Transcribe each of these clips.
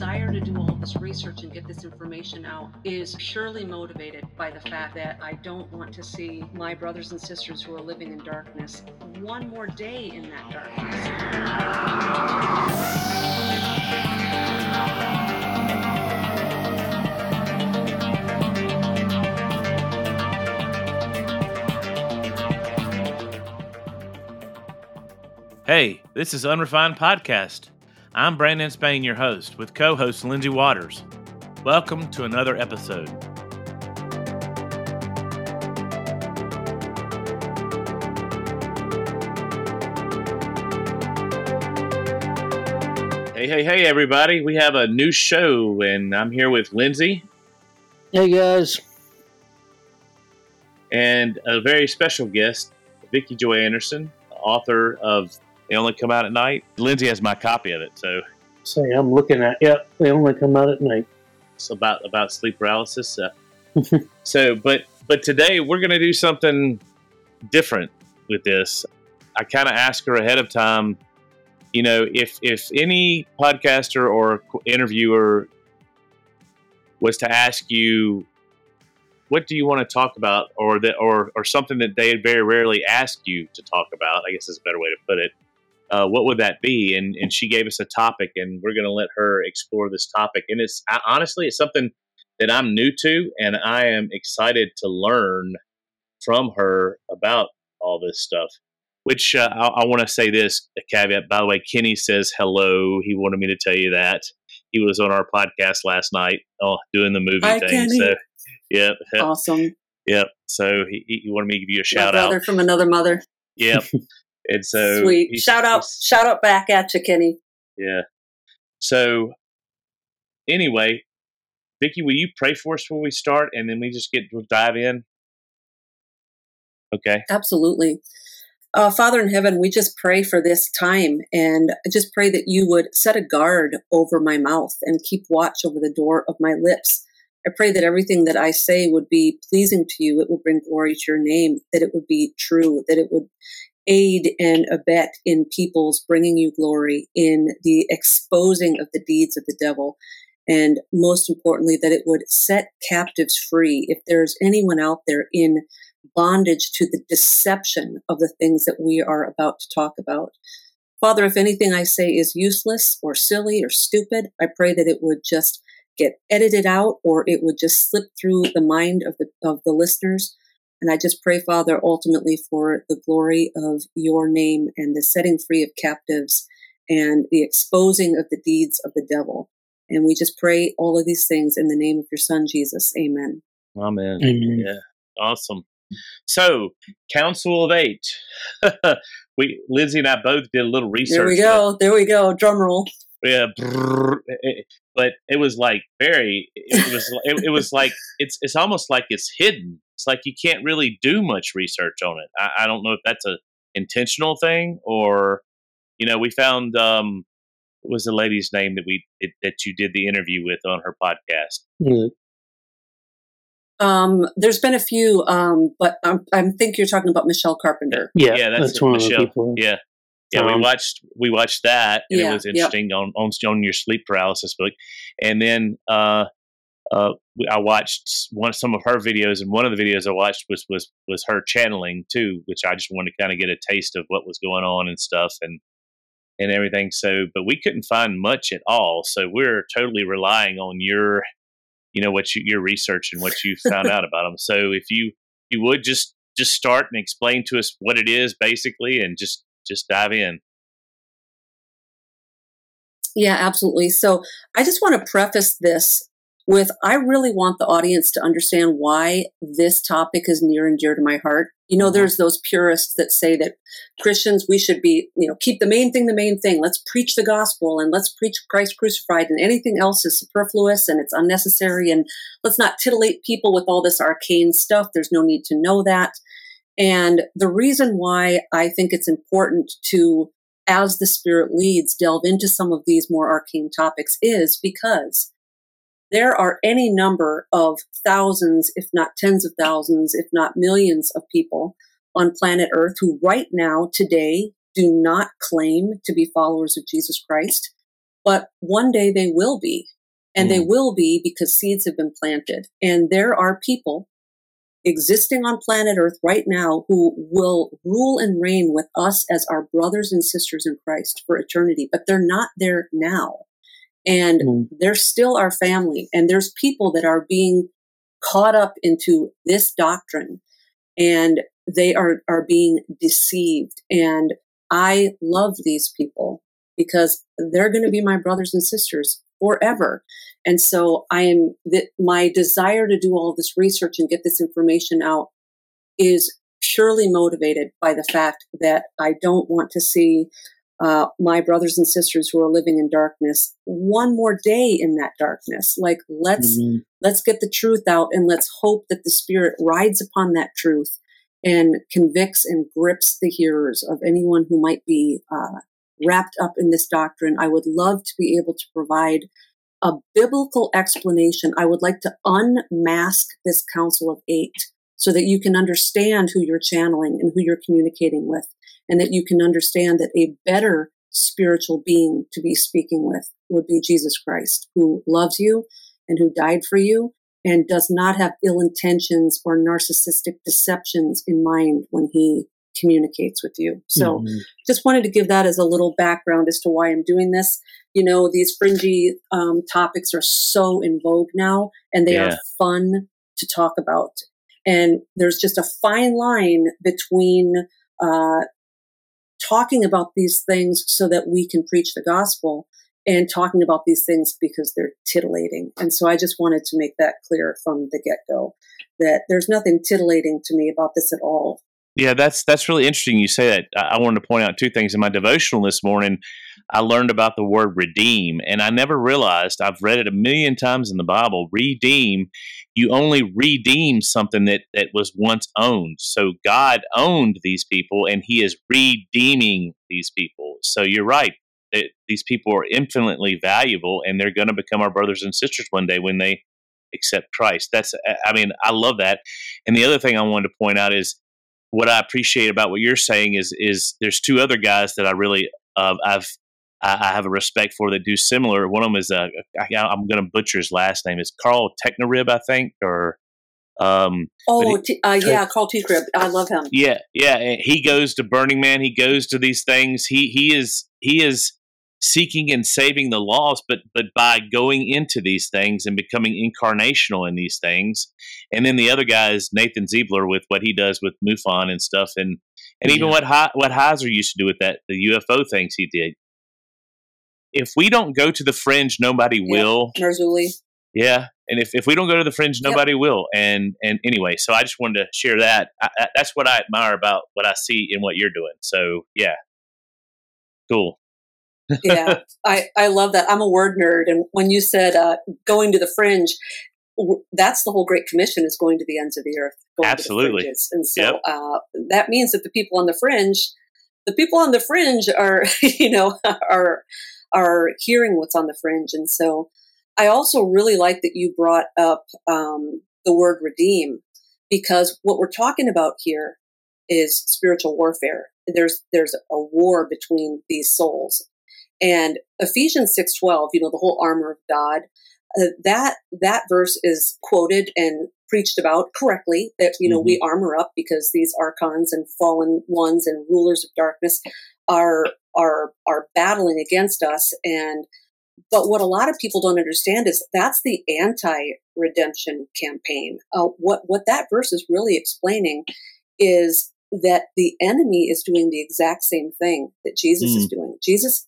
desire to do all this research and get this information out is purely motivated by the fact that I don't want to see my brothers and sisters who are living in darkness one more day in that darkness. Hey, this is Unrefined Podcast. I'm Brandon Spain, your host, with co host Lindsay Waters. Welcome to another episode. Hey, hey, hey, everybody. We have a new show, and I'm here with Lindsay. Hey, guys. And a very special guest, Vicki Joy Anderson, author of they only come out at night. Lindsay has my copy of it, so. Say, I'm looking at. Yep, they only come out at night. It's about about sleep paralysis. Uh, so, but but today we're going to do something different with this. I kind of asked her ahead of time. You know, if if any podcaster or interviewer was to ask you what do you want to talk about or that or or something that they very rarely ask you to talk about i guess is a better way to put it uh, what would that be? And and she gave us a topic, and we're going to let her explore this topic. And it's honestly, it's something that I'm new to, and I am excited to learn from her about all this stuff. Which uh, I, I want to say this a caveat. By the way, Kenny says hello. He wanted me to tell you that he was on our podcast last night, oh, doing the movie Hi, thing. Kenny. So, yep, Awesome. yep. So he, he wanted me to give you a My shout brother out. from another mother. Yep. And so Sweet. Shout out, shout out back at you, Kenny. Yeah. So, anyway, Vicki, will you pray for us before we start, and then we just get we'll dive in? Okay. Absolutely. Uh, Father in heaven, we just pray for this time and I just pray that you would set a guard over my mouth and keep watch over the door of my lips. I pray that everything that I say would be pleasing to you. It would bring glory to your name, that it would be true, that it would aid and abet in people's bringing you glory, in the exposing of the deeds of the devil, and most importantly, that it would set captives free. If there's anyone out there in bondage to the deception of the things that we are about to talk about. Father, if anything I say is useless or silly or stupid, I pray that it would just get edited out or it would just slip through the mind of the of the listeners. And I just pray, Father, ultimately for the glory of your name and the setting free of captives and the exposing of the deeds of the devil. And we just pray all of these things in the name of your son, Jesus. Amen. Amen. Amen. Yeah. Awesome. So, Council of Eight. we Lindsay and I both did a little research. There we go. There we go. Drum roll. yeah. brrr, it- eh, eh, But it was like very. It was. It, it was like it's. It's almost like it's hidden. It's like you can't really do much research on it. I, I don't know if that's a intentional thing or, you know, we found. um what was the lady's name that we that you did the interview with on her podcast? Yeah. Um, there's been a few, um, but I'm, I think you're talking about Michelle Carpenter. Yeah, Yeah, that's that's, one of Michelle. the people. Yeah, yeah. we Um, watched we watched that, and Yeah, it was yep. interesting on, on on your sleep paralysis book. And then uh, uh, I watched one some of her videos, and one of the videos I watched was was was her channeling too, which I just wanted to kind of get a taste of what was going on and stuff, and and everything. So, but we couldn't find much at all. So we're totally relying on your, you know, what you, your research and what you found out about them. So if you you would just just start and explain to us what it is basically, and just just dive in. Yeah, absolutely. So I just want to preface this with I really want the audience to understand why this topic is near and dear to my heart. You know, Mhm. there's those purists that say that Christians, we should be, you know, keep the main thing the main thing. Let's preach the gospel and let's preach Christ crucified and anything else is superfluous and it's unnecessary. And let's not titillate people with all this arcane stuff. There's no need to know that. And the reason why I think it's important to, as the Spirit leads, delve into some of these more arcane topics is because there are any number of thousands, if not tens of thousands, if not millions of people on planet Earth who right now, today, do not claim to be followers of Jesus Christ. but one day they will be. And mm. they will be because seeds have been planted. And there are people existing on planet Earth right now who will rule and reign with us as our brothers and sisters in Christ for eternity, but they're not there now. And mm. they're still our family. And there's people that are being caught up into this doctrine and they are, are being deceived. And I love these people because they're going to be my brothers and sisters forever. And so I am that my desire to do all this research and get this information out is purely motivated by the fact that I don't want to see uh, my brothers and sisters who are living in darkness one more day in that darkness. Like let's mm-hmm. let's get the truth out and let's hope that the Spirit rides upon that truth and convicts and grips the hearers of anyone who might be uh, wrapped up in this doctrine. I would love to be able to provide a biblical explanation. I would like to unmask this Council of Eight so that you can understand who you're channeling and who you're communicating with, and that you can understand that a better spiritual being to be speaking with would be Jesus Christ, who loves you and who died for you and does not have ill intentions or narcissistic deceptions in mind when he communicates with you. So mm-hmm. just wanted to give that as a little background as to why I'm doing this. You know, these fringy um, topics are so in vogue now and they yeah. are fun to talk about. And there's just a fine line between uh, talking about these things so that we can preach the gospel and talking about these things because they're titillating. And so I just wanted to make that clear from the get go that there's nothing titillating to me about this at all. Yeah, that's that's really interesting. You say that. I wanted to point out two things in my devotional this morning. I learned about the word redeem, and I never realized. I've read it a million times in the Bible. Redeem, you only redeem something that that was once owned. So God owned these people, and He is redeeming these people. So you're right. these people are infinitely valuable, and they're going to become our brothers and sisters one day when they accept Christ. That's. I mean, I love that. And the other thing I wanted to point out is what I appreciate about what you're saying is is there's two other guys that I really uh, I've I have a respect for that do similar. One of them is uh, I, am going to butcher his last name is Carl Technerib, I think, or um, oh he, t- uh, yeah, Carl Technerib. I love him. Yeah, yeah. He goes to Burning Man. He goes to these things. He he is he is seeking and saving the lost, but but by going into these things and becoming incarnational in these things. And then the other guy is Nathan Ziebler with what he does with MUFON and stuff, and and even what what Heiser used to do with that the UFO things he did. If we don't go to the fringe, nobody yeah. will. Marzulli. Yeah, and if, if we don't go to the fringe, nobody yep. will. And and anyway, so I just wanted to share that. I, I, that's what I admire about what I see in what you're doing. So yeah, cool yeah, I, I love that. I'm a word nerd. And when you said uh, going to the fringe, that's the whole Great Commission is going to the ends of the earth. Absolutely. The and so yep. uh, that means that the people on the fringe, the people on the fringe are, you know, are, are hearing what's on the fringe. And so I also really like that you brought up um, the word redeem because what we're talking about here is spiritual warfare. There's, there's a war between these souls and Ephesians 6:12, you know, the whole armor of God, uh, that that verse is quoted and preached about correctly that you know mm-hmm. we armor up because these archons and fallen ones and rulers of darkness are are are battling against us and but what a lot of people don't understand is that's the anti-redemption campaign. Uh, what what that verse is really explaining is that the enemy is doing the exact same thing that Jesus mm. is doing. Jesus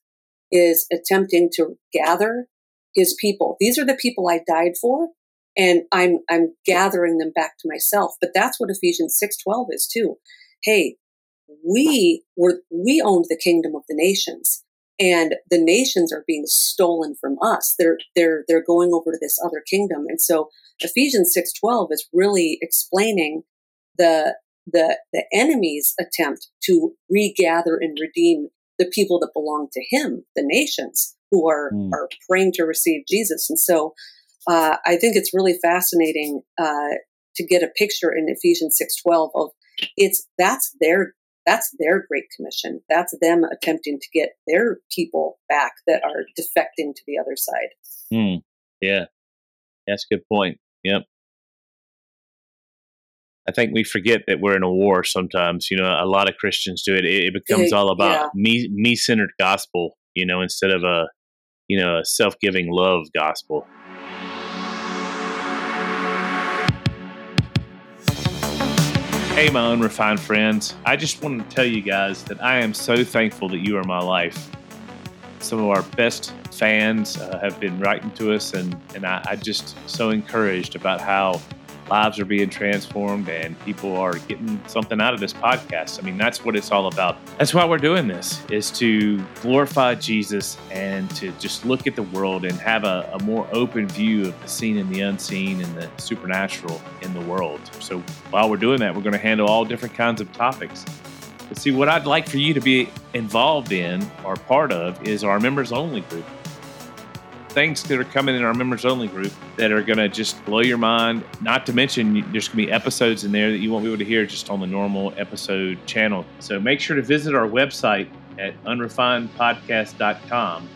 is attempting to gather his people. These are the people I died for, and I'm I'm gathering them back to myself. But that's what Ephesians 6:12 is too. Hey, we were we owned the kingdom of the nations and the nations are being stolen from us. They're they're they're going over to this other kingdom. And so Ephesians 6:12 is really explaining the the the enemy's attempt to regather and redeem the people that belong to him, the nations who are, mm. are praying to receive Jesus. And so uh, I think it's really fascinating uh, to get a picture in Ephesians 6.12 of it's that's their That's their great commission. That's them attempting to get their people back that are defecting to the other side. Hmm. Yeah. That's a good point. Yep. I think we forget that we're in a war sometimes. You know, a lot of Christians do it. It, it becomes all about yeah. me me centered gospel, you know, instead of a you know, a self giving love gospel. Hey, my unrefined friends. I just want to tell you guys that I am so thankful that you are my life. Some of our best fans uh, have been writing to us, and, and I, I just so encouraged about how lives are being transformed and people are getting something out of this podcast. I mean, that's what it's all about. That's why we're doing this is to glorify Jesus and to just look at the world and have a, a more open view of the seen and the unseen and the supernatural in the world. So while we're doing that, we're going to handle all different kinds of topics. But see, what I'd like for you to be involved in or part of is our members only group things that are coming in our members only group that are going to just blow your mind. Not to mention, there's going to be episodes in there that you won't be able to hear just on the normal episode channel. So make sure to visit our website at unrefinedpodcast.com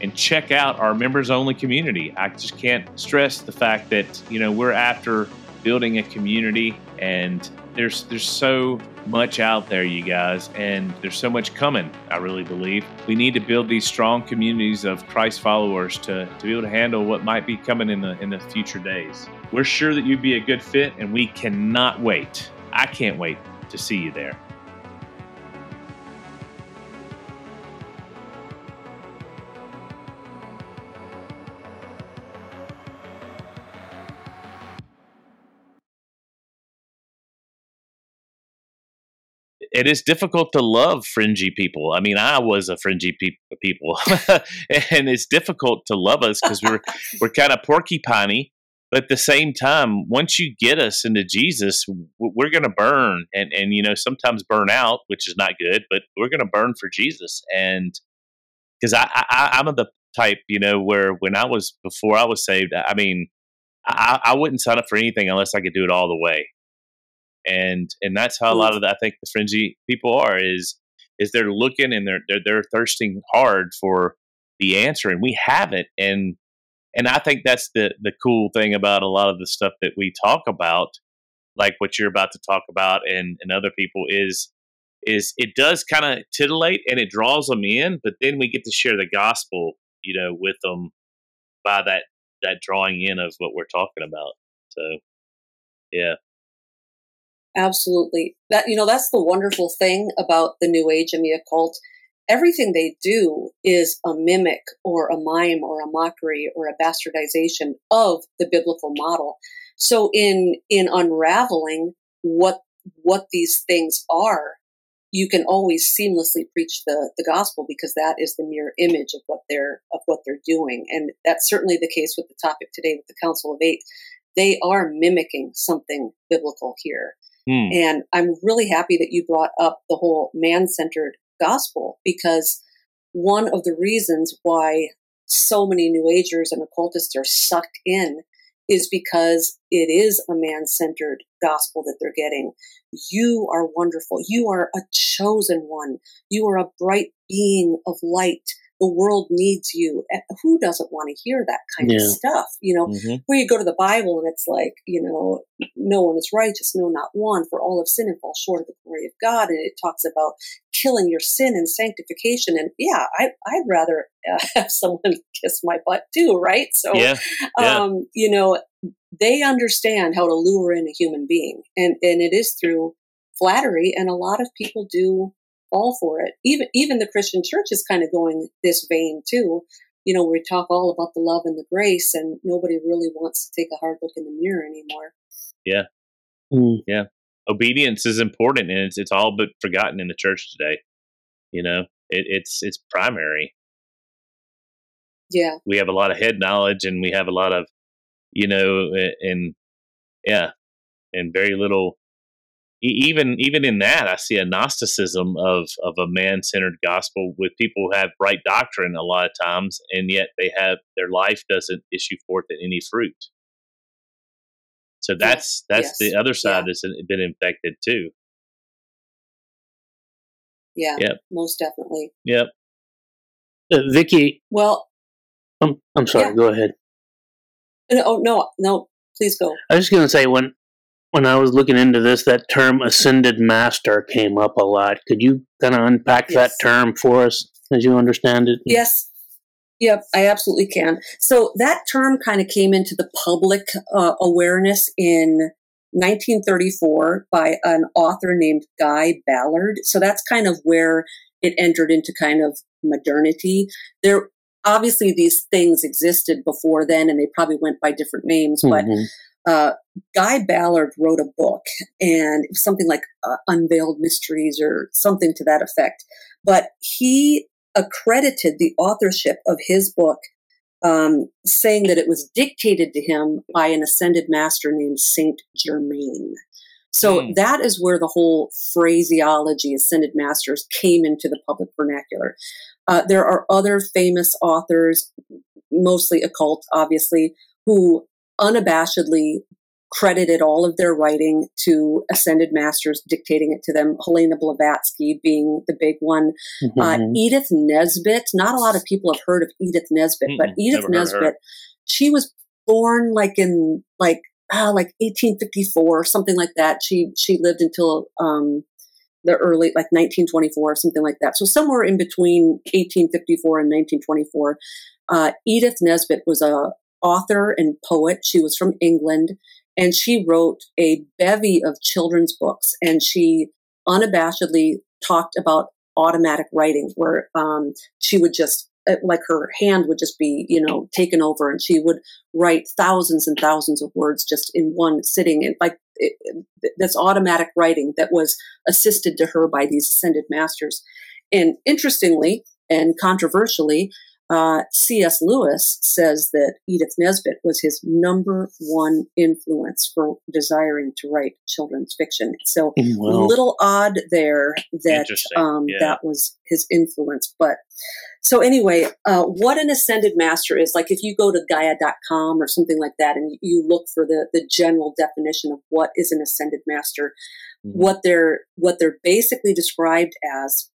and check out our members only community. I just can't stress the fact that, you know, we're after building a community and there's there's so much out there, you guys, and there's so much coming, I really believe. We need to build these strong communities of Christ followers to, to be able to handle what might be coming in the in the future days. We're sure that you'd be a good fit and we cannot wait. I can't wait to see you there. It is difficult to love fringy people. I mean, I was a fringy pe- people, and it's difficult to love us because we're we're kind of porcupiney. But at the same time, once you get us into Jesus, we're going to burn, and and you know sometimes burn out, which is not good. But we're going to burn for Jesus, and because I, I I'm of the type, you know, where when I was before I was saved, I mean, I, I wouldn't sign up for anything unless I could do it all the way and and that's how a hmm. lot of the, I think the fringy people are is is they're looking and they're, they're they're thirsting hard for the answer, and we have it, and and I think that's the the cool thing about a lot of the stuff that we talk about, like what you're about to talk about, and and other people is is it does kind of titillate and it draws them in, but then we get to share the gospel, you know, with them by that that drawing in of what we're talking about. So, yeah. Absolutely. That you know that's the wonderful thing about the new age and the occult. Everything they do is a mimic or a mime or a mockery or a bastardization of the biblical model. So in in unraveling what what these things are, you can always seamlessly preach the, the gospel because that is the mirror image of what they're of what they're doing. And that's certainly the case with the topic today with the Council of Eight. They are mimicking something biblical here. Mm. And I'm really happy that you brought up the whole man centered gospel because one of the reasons why so many New Agers and occultists are sucked in is because it is a man centered gospel that they're getting. You are wonderful. You are a chosen one. You are a bright being of light the world needs you. Who doesn't want to hear that kind yeah. of stuff? You know, mm-hmm. where you go to the Bible and it's like, you know, no one is righteous, no, not one, for all of sin and fall short of the glory of God. And it talks about killing your sin and sanctification. And yeah, I, would rather uh, have someone kiss my butt too, right? So, yeah. Yeah. Um, you know, they understand how to lure in a human being. And, and it is through flattery. And a lot of people do all for it. Even even the Christian church is kind of going this vein too. You know, we talk all about the love and the grace, and nobody really wants to take a hard look in the mirror anymore. Yeah, mm. yeah. Obedience is important, and it's it's all but forgotten in the church today. You know, it, it's it's primary. Yeah, we have a lot of head knowledge, and we have a lot of, you know, and yeah, and very little even even in that, I see a Gnosticism of of a man centered gospel with people who have right doctrine a lot of times, and yet they have their life doesn't issue forth in any fruit. So that's yes. that's yes. the other side yeah. that's been infected too. Yeah. Yep. Most definitely. Yep. Uh, Vicki, Well, I'm, I'm sorry. Yeah. Go ahead. no, oh, no, no, please go. I was just going to say when when I was looking into this, that term "ascended master" came up a lot. Could you kind of unpack that term for us, as you understand it? Yes. Yep, I absolutely can. So that term kind of came into the public uh, awareness in 1934 by an author named Guy Ballard. So that's kind of where it entered into kind of modernity. There obviously these things existed before then and they probably went by different names, but Mhm. Uh, Guy Ballard wrote a book, and it was something like uh, Unveiled Mysteries or something to that effect. But he accredited the authorship of his book, um, saying that it was dictated to him by an ascended master named Saint Germain. So Hmm. that is where the whole phraseology ascended masters came into the public vernacular. Uh, there are other famous authors, mostly occult, obviously, who unabashedly credited all of their writing to ascended masters dictating it to them. Helena Blavatsky being the big one. Uh, Mhm. Edith Nesbit. Not a lot of people have heard of Edith Nesbit, but Mm-mm, Edith never heard of her. Nesbit, she was born like in like ah, like 1854 or something like that. She she lived until um, the early like 1924 or something like that. So somewhere in between 1854 and 1924, uh, Edith Nesbit was a author and poet. She was from England, and she wrote a bevy of children's books. And she unabashedly talked about automatic writing, where um, she would just uh, like her hand would just be you know taken over, and she would write thousands and thousands of words just in one sitting. And like this automatic writing that was assisted to her by these ascended masters. And interestingly and controversially, uh, C.S. Lewis says that Edith Nesbit was his number one influence for desiring to write children's fiction. So a Wow. little odd there that um, Yeah. that was his influence. But so anyway, uh, what an ascended master is like if you go to Gaia.com or something like that and you look for the the general definition of what is an ascended master, Mhm. what they're what they're basically described as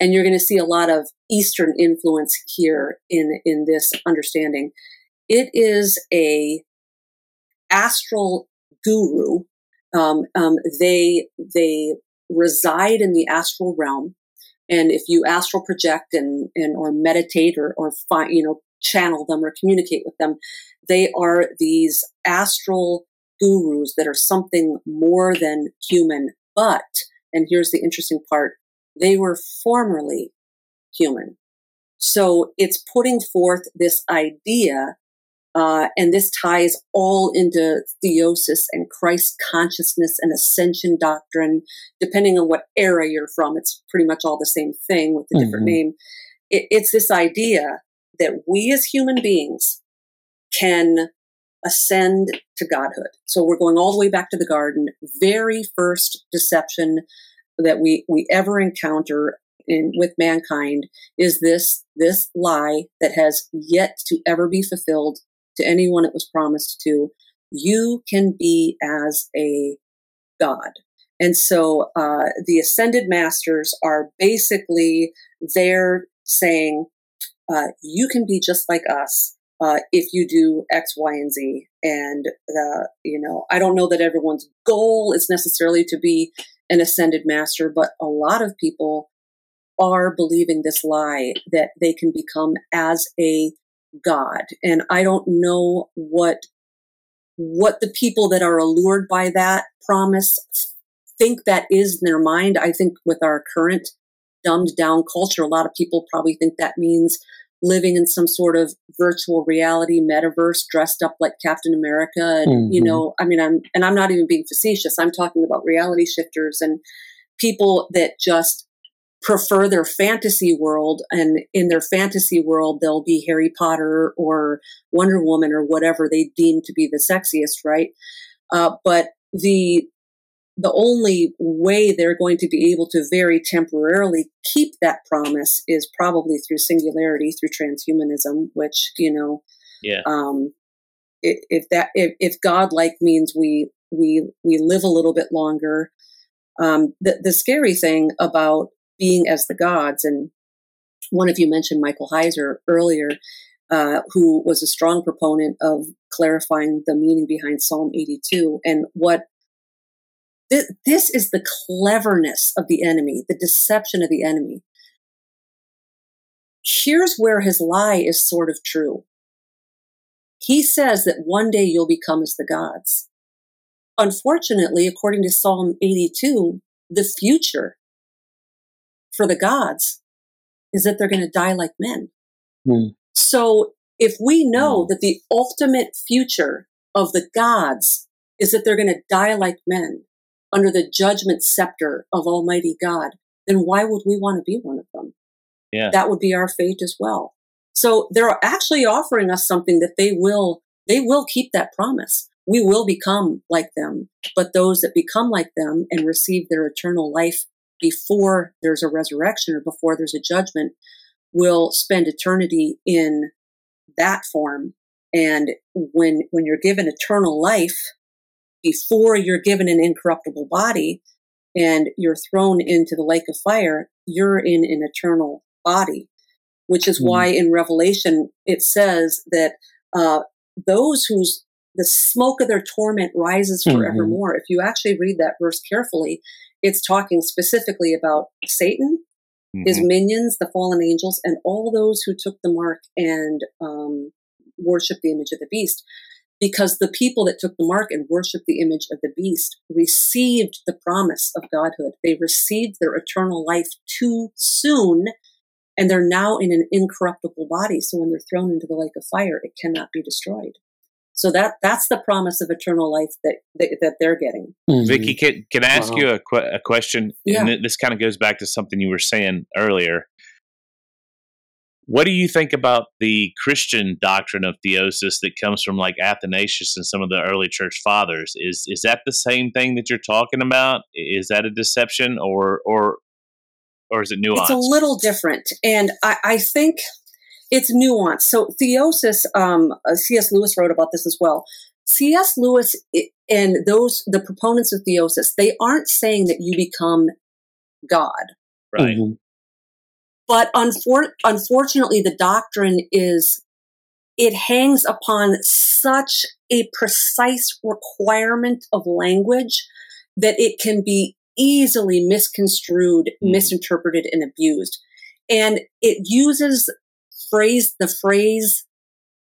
and you're going to see a lot of eastern influence here in in this understanding. It is a astral guru. Um, um, they they reside in the astral realm. And if you astral project and, and or meditate or or find you know channel them or communicate with them they are these astral gurus that are something more than human. But and here's the interesting part they were formerly human so it's putting forth this idea uh, and this ties all into theosis and Christ consciousness and ascension doctrine. Depending on what era you're from, it's pretty much all the same thing with a different Mhm. name. It, it's this idea that we as human beings can ascend to godhood. So we're going all the way back to the garden. Very first deception that we, we ever encounter in, with mankind is this, this lie that has yet to ever be fulfilled to anyone it was promised to. You can be as a God. And so uh, the ascended masters are basically there saying, uh, you can be just like us uh, if you do X, Y, and Z. And uh, you know, I don't know that everyone's goal is necessarily to be an ascended master, but a lot of people are believing this lie that they can become as a god. And I don't know what what the people that are allured by that promise think that is in their mind. I think with our current dumbed down culture, a lot of people probably think that means living in some sort of virtual reality metaverse dressed up like Captain America and you Mhm. know I mean I'm and I'm not even being facetious I'm talking about reality shifters and people that just prefer their fantasy world and in their fantasy world they'll be Harry Potter or Wonder Woman or whatever they deem to be the sexiest right uh, but the the only way they're going to be able to very temporarily keep that promise is probably through singularity, through transhumanism, which you know, Yeah. um, if that if, if God like means we we we live a little bit longer, Um, the, the scary thing about being as the gods, and one of you mentioned Michael Heiser earlier, uh, who was a strong proponent of clarifying the meaning behind Psalm 82 and what this, this is the cleverness of the enemy, the deception of the enemy. Here's where his lie is sort of true. He says that one day you'll become as the gods. Unfortunately, according to Psalm 82, the future for the gods is that they're going to die like men. Mm. So if we know mm. that the ultimate future of the gods is that they're going to die like men under the judgment scepter of Almighty God, then why would we want to be one of them? Yeah. That would be our fate as well. So they're actually offering us something that they will, they will keep that promise. We will become like them, but those that become like them and receive their eternal life before there's a resurrection or before there's a judgment will spend eternity in that form. And when, when you're given eternal life before you're given an incorruptible body and you're thrown into the lake of fire, you're in an eternal body, which is mm. why in Revelation it says that uh, those whose the smoke of their torment rises mm-hmm. forevermore. Mm-hmm. If you actually read that verse carefully, it's talking specifically about Satan, mm-hmm. his minions, the fallen angels, and all those who took the mark and um, worship the image of the beast. Because the people that took the mark and worshiped the image of the beast received the promise of godhood. They received their eternal life too soon, and they're now in an incorruptible body. So when they're thrown into the lake of fire, it cannot be destroyed. So that that's the promise of eternal life that that, that they're getting. Mm-hmm. Vicki, can, can I ask wow. you a, qu- a question? Yeah. And this kind of goes back to something you were saying earlier. What do you think about the Christian doctrine of theosis that comes from like Athanasius and some of the early church fathers? Is is that the same thing that you're talking about? Is that a deception or or or is it nuanced? It's a little different, and I, I think it's nuanced. So theosis, um, uh, C.S. Lewis wrote about this as well. C.S. Lewis and those the proponents of theosis, they aren't saying that you become God, right? Mm-hmm. But unfor- unfortunately, the doctrine is it hangs upon such a precise requirement of language that it can be easily misconstrued, mm. misinterpreted, and abused. And it uses phrase, the phrase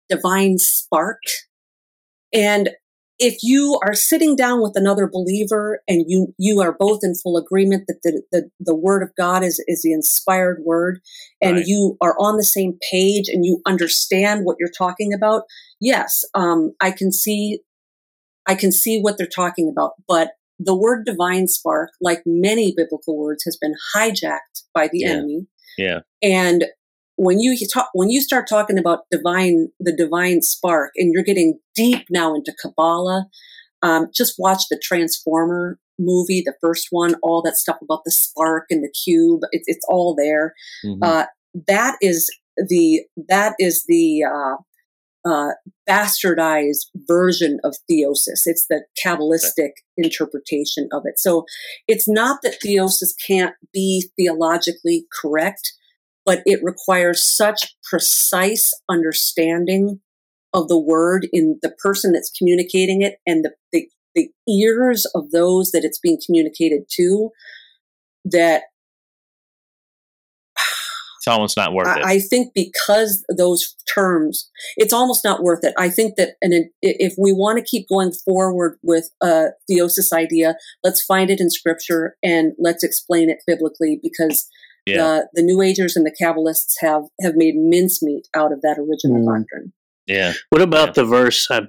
divine spark. And if you are sitting down with another believer and you, you are both in full agreement that the, the, the word of God is, is the inspired word and right. you are on the same page and you understand what you're talking about, yes, um, I can see, I can see what they're talking about, but the word divine spark, like many biblical words, has been hijacked by the yeah. enemy. Yeah. And when you talk, when you start talking about divine, the divine spark, and you're getting deep now into Kabbalah, um, just watch the Transformer movie, the first one, all that stuff about the spark and the cube. It's, it's all there. Mm-hmm. Uh, that is the that is the uh, uh, bastardized version of theosis. It's the Kabbalistic interpretation of it. So it's not that theosis can't be theologically correct but it requires such precise understanding of the word in the person that's communicating it and the, the, the ears of those that it's being communicated to that it's almost not worth I, it. I think because those terms, it's almost not worth it. I think that, and if we want to keep going forward with a theosis idea, let's find it in scripture and let's explain it biblically because yeah. the the New Agers and the Kabbalists have have made mincemeat out of that original mm. doctrine. Yeah. What about yeah. the verse? Uh,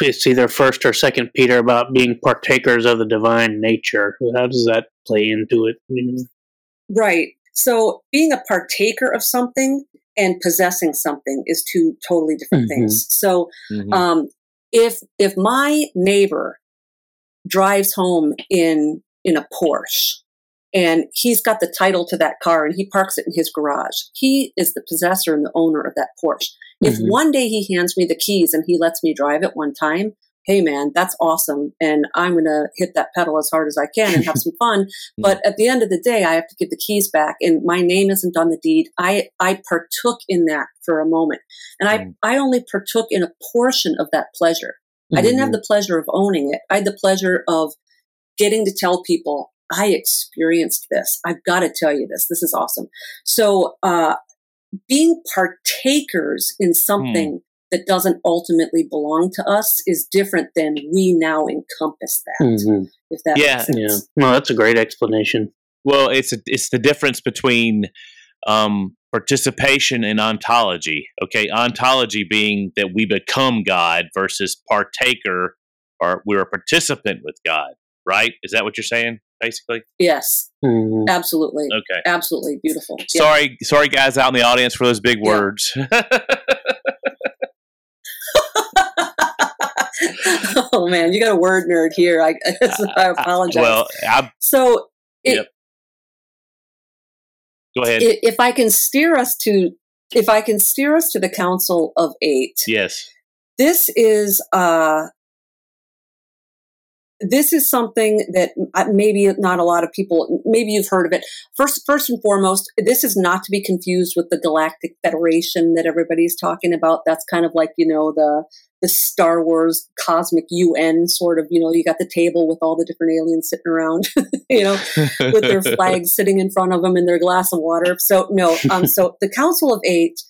it's either First or Second Peter about being partakers of the divine nature. How does that play into it? Right. So being a partaker of something and possessing something is two totally different mm-hmm. things. So mm-hmm. um, if if my neighbor drives home in in a Porsche and he's got the title to that car and he parks it in his garage. He is the possessor and the owner of that Porsche. Mm-hmm. If one day he hands me the keys and he lets me drive it one time, hey man, that's awesome. And I'm going to hit that pedal as hard as I can and have some fun. But at the end of the day, I have to give the keys back and my name isn't on the deed. I, I partook in that for a moment and I, Mm. I only partook in a portion of that pleasure. I didn't have the pleasure of owning it. I had the pleasure of getting to tell people I experienced this. I've got to tell you this. This is awesome. So, uh, being partakers in something that doesn't ultimately belong to us is different than we now encompass that. Mhm. If that Yeah. makes sense. Yeah. No, that's a great explanation. Well, it's a, it's the difference between um, participation and ontology. Okay, ontology being that we become God versus partaker, or we're a participant with God. Right? Is that what you're saying, basically? Yes, Mhm. absolutely. Okay. Absolutely beautiful. Yeah. Sorry, sorry, guys out in the audience for those big Yeah. words. oh man, you got a word nerd here. I, I apologize. well, I, so it, Yep. go ahead. i- if I can steer us to if I can steer us to the Council of Eight, yes. this is uh this is something that uh, maybe not a lot of people maybe you've heard of it first first and foremost this is not to be confused with the galactic federation that everybody's talking about that's kind of like you know the the star wars cosmic un sort of you know you got the table with all the different aliens sitting around you know with their flags sitting in front of them and their glass of water. So no, um, so the Council of Eight,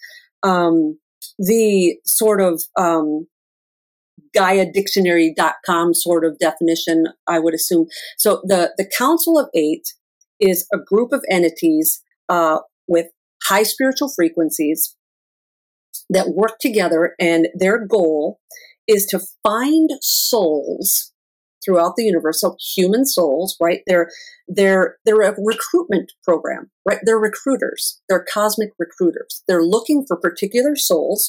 um, the sort of um, GaiaDictionary.com sort of definition, I would assume. So the the Council of Eight is a group of entities uh, with high spiritual frequencies that work together, and their goal is to find souls throughout the universe. So human souls, right? They're they're they're a recruitment program, right? They're recruiters. They're cosmic recruiters. They're looking for particular souls,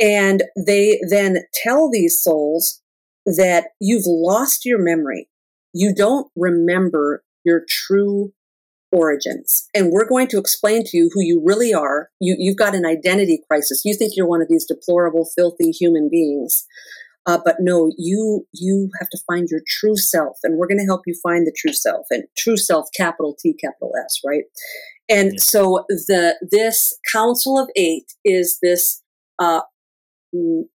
and they then tell these souls that you've lost your memory. You don't remember your true origins. And we're going to explain to you who you really are. You, you've got an identity crisis. You think you're one of these deplorable, filthy human beings. Uh, but no, you you have to find your true self, and we're going to help you find the true self, and true self, capital T, capital S, right? And so the this Council of Eight is this uh,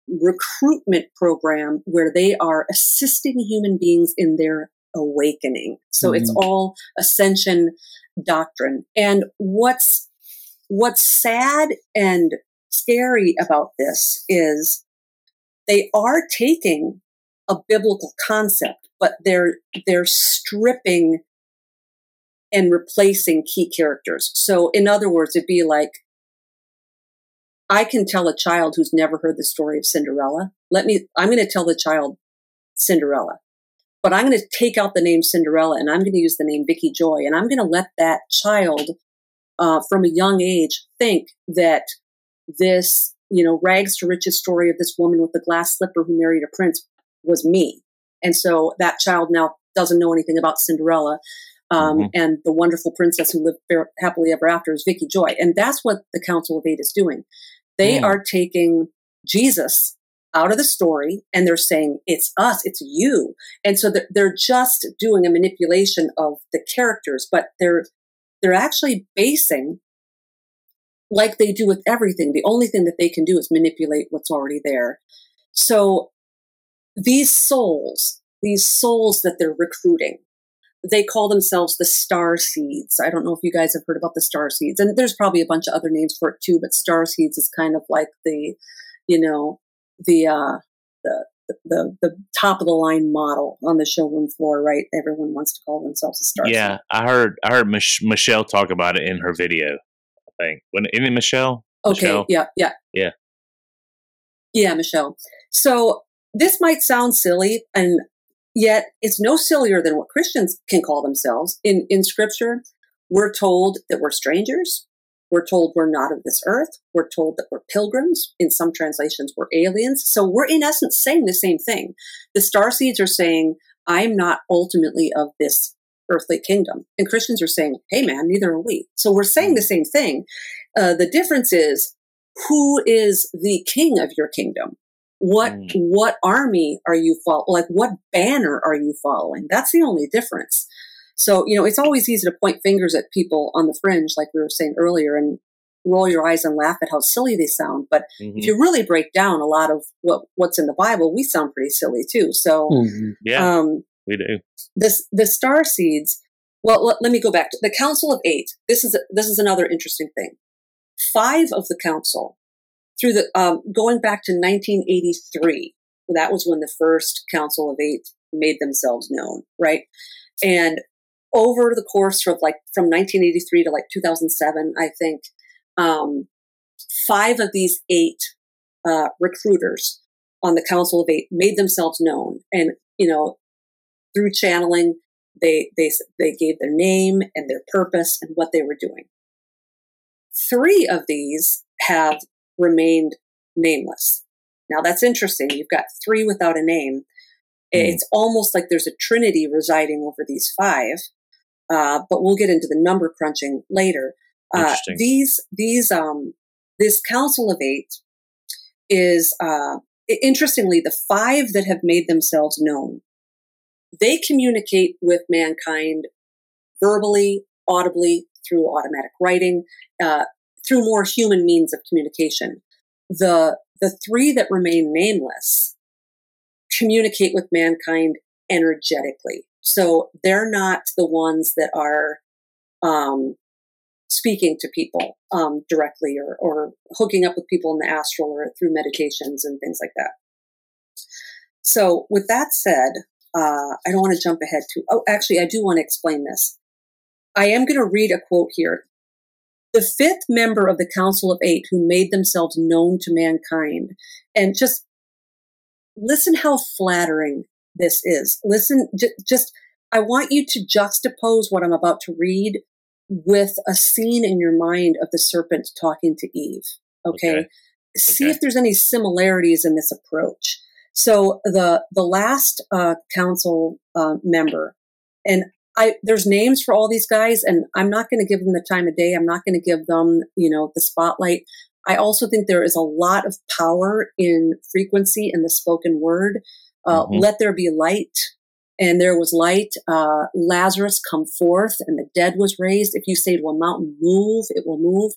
recruitment program where they are assisting human beings in their awakening. So it's mm-hmm. all ascension doctrine. And what's what's sad and scary about this is they are taking a biblical concept, but they're they're stripping and replacing key characters. So in other words, it'd be like I can tell a child who's never heard the story of Cinderella. Let me I'm going to tell the child Cinderella. But I'm going to take out the name Cinderella and I'm going to use the name Vicki Joy and I'm going to let that child uh, from a young age think that this, you know, rags to riches story of this woman with the glass slipper who married a prince was me. And so that child now doesn't know anything about Cinderella. Um, Mhm. And the wonderful princess who lived happily ever after is Vicki Joy. And that's what the Council of Eight is doing. They Mm. are taking Jesus out of the story and they're saying, it's us, it's you. And so they're, they're just doing a manipulation of the characters, but they're, they're actually basing like they do with everything. The only thing that they can do is manipulate what's already there. So these souls, these souls that they're recruiting, they call themselves the star seeds. I don't know if you guys have heard about the star seeds, and there's probably a bunch of other names for it too. But star seeds is kind of like the, you know, the uh, the the the top of the line model on the showroom floor, right? Everyone wants to call themselves a star. Yeah, I heard I heard Mich- Michelle talk about it in her video. I think when isn't it Michelle? Okay. Michelle? Yeah. Yeah. Yeah. Yeah, Michelle. So this might sound silly, and yet it's no sillier than what Christians can call themselves. In in Scripture, we're told that we're strangers. We're told we're not of this earth. We're told that we're pilgrims. In some translations, we're aliens. So we're in essence saying the same thing. The star seeds are saying, "I'm not ultimately of this earthly kingdom," and Christians are saying, "Hey, man, neither are we." So we're saying the same thing. Uh, the difference is who is the king of your kingdom? What mm. what army are you following? Like what banner are you following? That's the only difference. So, you know, it's always easy to point fingers at people on the fringe, like we were saying earlier, and roll your eyes and laugh at how silly they sound. But mm-hmm. if you really break down a lot of what what's in the Bible, we sound pretty silly too. So, mm-hmm. yeah, um, we do. This the star seeds. Well, let, let me go back to the Council of Eight. This is this is another interesting thing. Five of the council, through the um, going back to 1983, that was when the first Council of Eight made themselves known, right? And over the course of like from 1983 to like 2007, I think um, five of these eight uh, recruiters on the Council of Eight made themselves known, and you know, through channeling, they they they gave their name and their purpose and what they were doing. Three of these have remained nameless. Now that's interesting. You've got three without a name. Mm. It's almost like there's a trinity residing over these five. Uh, but we'll get into the number crunching later. Uh, these these um, this council of eight is uh, interestingly the five that have made themselves known. They communicate with mankind verbally, audibly, through automatic writing, uh, through more human means of communication. The the three that remain nameless communicate with mankind energetically. So they're not the ones that are um, speaking to people um, directly or, or hooking up with people in the astral or through meditations and things like that. So, with that said, uh, I don't want to jump ahead to. Oh, actually, I do want to explain this. I am going to read a quote here. The fifth member of the Council of Eight who made themselves known to mankind, and just listen how flattering this is. Listen, j- just, I want you to juxtapose what I'm about to read with a scene in your mind of the serpent talking to Eve. Okay. okay. See okay. if there's any similarities in this approach. So the the last uh, council uh, member, and I there's names for all these guys, and I'm not going to give them the time of day. I'm not going to give them you know the spotlight. I also think there is a lot of power in frequency in the spoken word. Uh, mm-hmm. Let there be light and there was light. Uh, Lazarus come forth, and the dead was raised. If you say to a mountain, move, it will move.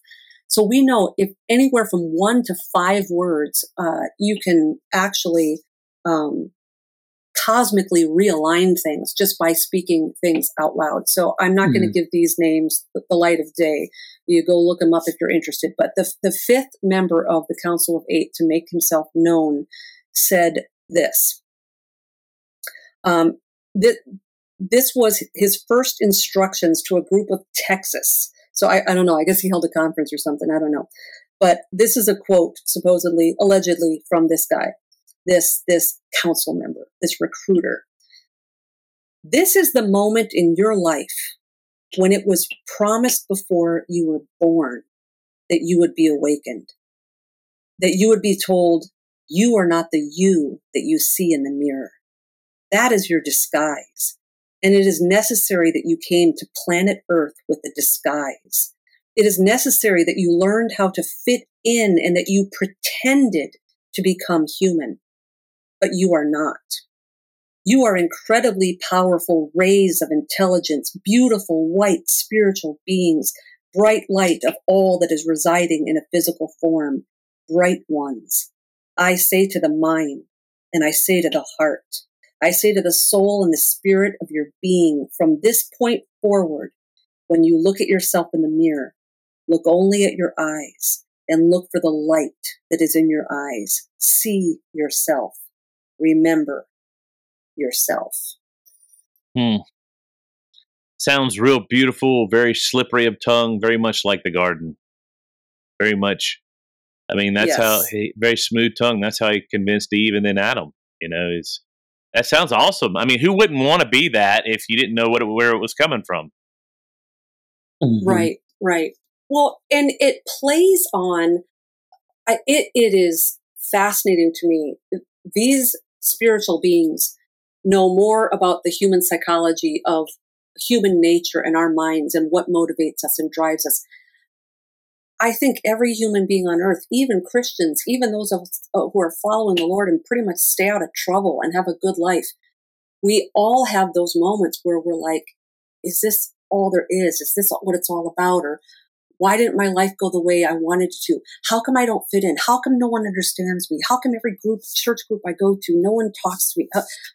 So we know if anywhere from one to five words, uh, you can actually um, cosmically realign things just by speaking things out loud. So I'm not mm-hmm. going to give these names the, the, light of day. You go look them up if you're interested. But the, the fifth member of the Council of Eight to make himself known said this. Um, this, this was his first instructions to a group of Texas. So I, I don't know. I guess he held a conference or something. I don't know. But this is a quote, supposedly, allegedly, from this guy, this this council member, this recruiter. This is the moment in your life when it was promised before you were born that you would be awakened, that you would be told you are not the you that you see in the mirror. That is your disguise. And it is necessary that you came to planet Earth with a disguise. It is necessary that you learned how to fit in and that you pretended to become human. But you are not. You are incredibly powerful rays of intelligence, beautiful white spiritual beings, bright light of all that is residing in a physical form, bright ones. I say to the mind and I say to the heart, I say to the soul and the spirit of your being from this point forward, when you look at yourself in the mirror, look only at your eyes and look for the light that is in your eyes. See yourself. Remember yourself. Hmm. Sounds real beautiful, very slippery of tongue, very much like the garden. Very much. I mean, that's yes. how he, very smooth tongue. That's how he convinced Eve and then Adam. You know, is that sounds awesome. I mean, who wouldn't want to be that if you didn't know what it, where it was coming from? Mm-hmm. Right, right. Well, and it plays on. I, it it is fascinating to me. These spiritual beings know more about the human psychology of human nature and our minds and what motivates us and drives us. I think every human being on earth, even Christians, even those of us uh, who are following the Lord and pretty much stay out of trouble and have a good life, we all have those moments where we're like, is this all there is? Is this what it's all about? Or why didn't my life go the way I wanted to? How come I don't fit in? How come no one understands me? How come every group, church group I go to, no one talks to me?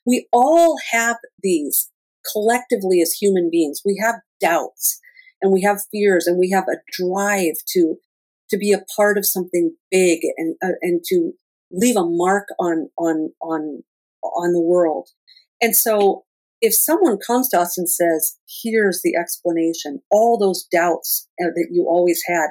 We all have these collectively as human beings. We have doubts and we have fears and we have a drive to to be a part of something big and uh, and to leave a mark on on on on the world. And so if someone comes to us and says, "Here's the explanation," all those doubts uh, that you always had,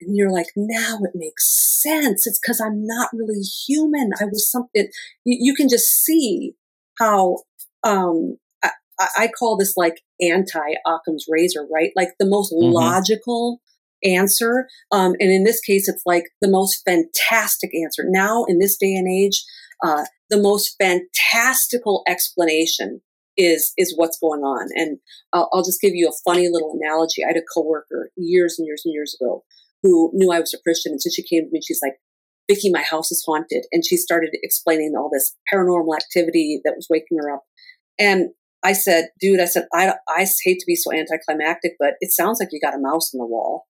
and you're like, "Now it makes sense." It's because I'm not really human. I was something. You, you can just see how um, I, call this like anti Occam's razor, right? Like the most mm-hmm. logical answer. Um, and in this case, it's like the most fantastic answer. Now, in this day and age, uh, the most fantastical explanation is is what's going on. And I'll, I'll just give you a funny little analogy. I had a coworker years and years and years ago who knew I was a Christian, and so she came to me. and She's like, "Vicki, my house is haunted," and she started explaining all this paranormal activity that was waking her up. And I said, dude, I said, I, I hate to be so anticlimactic, but it sounds like you got a mouse in the wall.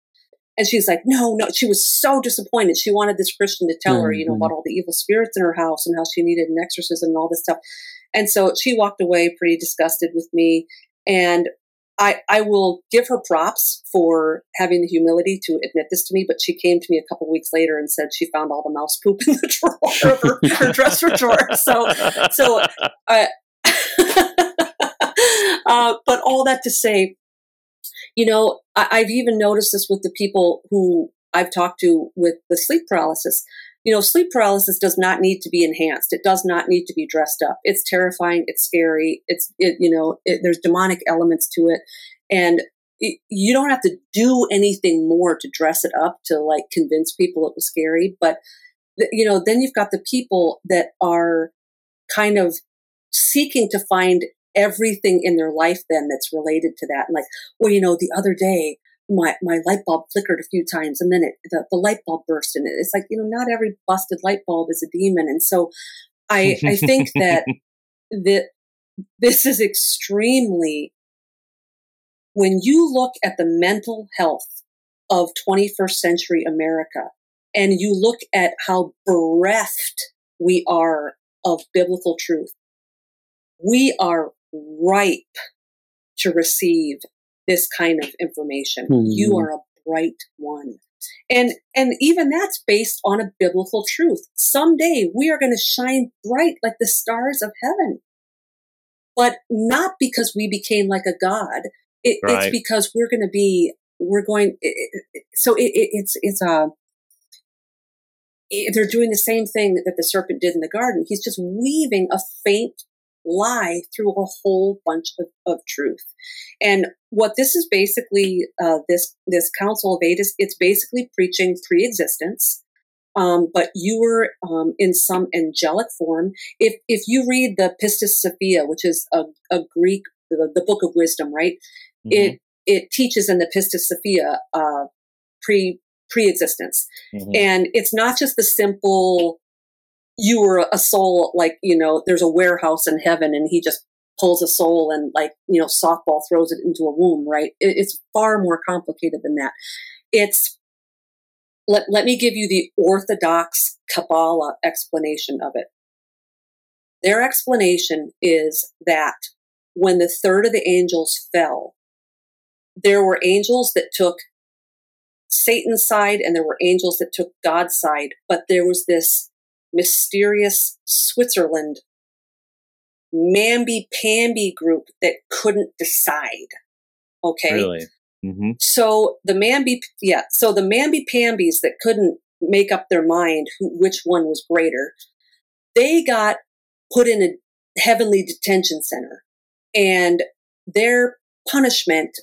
And she's like, no, no. She was so disappointed. She wanted this Christian to tell mm-hmm. her, you know, about mm-hmm. all the evil spirits in her house and how she needed an exorcism and all this stuff. And so she walked away pretty disgusted with me. And I, I will give her props for having the humility to admit this to me, but she came to me a couple weeks later and said she found all the mouse poop in the drawer of her, her dresser drawer. So, so, uh, uh, but all that to say, you know, I, have even noticed this with the people who I've talked to with the sleep paralysis. You know, sleep paralysis does not need to be enhanced. It does not need to be dressed up. It's terrifying. It's scary. It's, it, you know, it, there's demonic elements to it. And it, you don't have to do anything more to dress it up to like convince people it was scary. But, you know, then you've got the people that are kind of seeking to find everything in their life then that's related to that. And like, well, you know, the other day, my, my light bulb flickered a few times and then it, the, the light bulb burst and it's like, you know, not every busted light bulb is a demon. And so I, I think that that this is extremely, when you look at the mental health of 21st century America and you look at how bereft we are of biblical truth, we are ripe to receive this kind of information. Mm-hmm. You are a bright one. And and even that's based on a biblical truth. Someday we are going to shine bright like the stars of heaven. But not because we became like a god. It, right. It's because we're going to be we're going it, it, so it's it's a they're doing the same thing that the serpent did in the garden. He's just weaving a faint lie through a whole bunch of, of truth. And what this is basically, uh, this this Council of Eight is it's basically preaching pre-existence. Um, but you were um, in some angelic form. If if you read the Pistis Sophia, which is a, a Greek, the, the, book of wisdom, right? Mm-hmm. It it teaches in the Pistis Sophia uh, pre pre-existence, mm-hmm. and it's not just the simple you were a soul like you know there's a warehouse in heaven and he just pulls a soul and like you know softball throws it into a womb right? It, it's far more complicated than that. It's let, let me give you the orthodox kabbalah explanation of it. Their explanation is that when the third of the angels fell there were angels that took satan's side and there were angels that took god's side but there was this mysterious Switzerland mamby pamby group that couldn't decide. Okay. Really? Mm-hmm. So the mamby, yeah. So the mamby pambies that couldn't make up their mind who, which one was greater, they got put in a heavenly detention center, and their punishment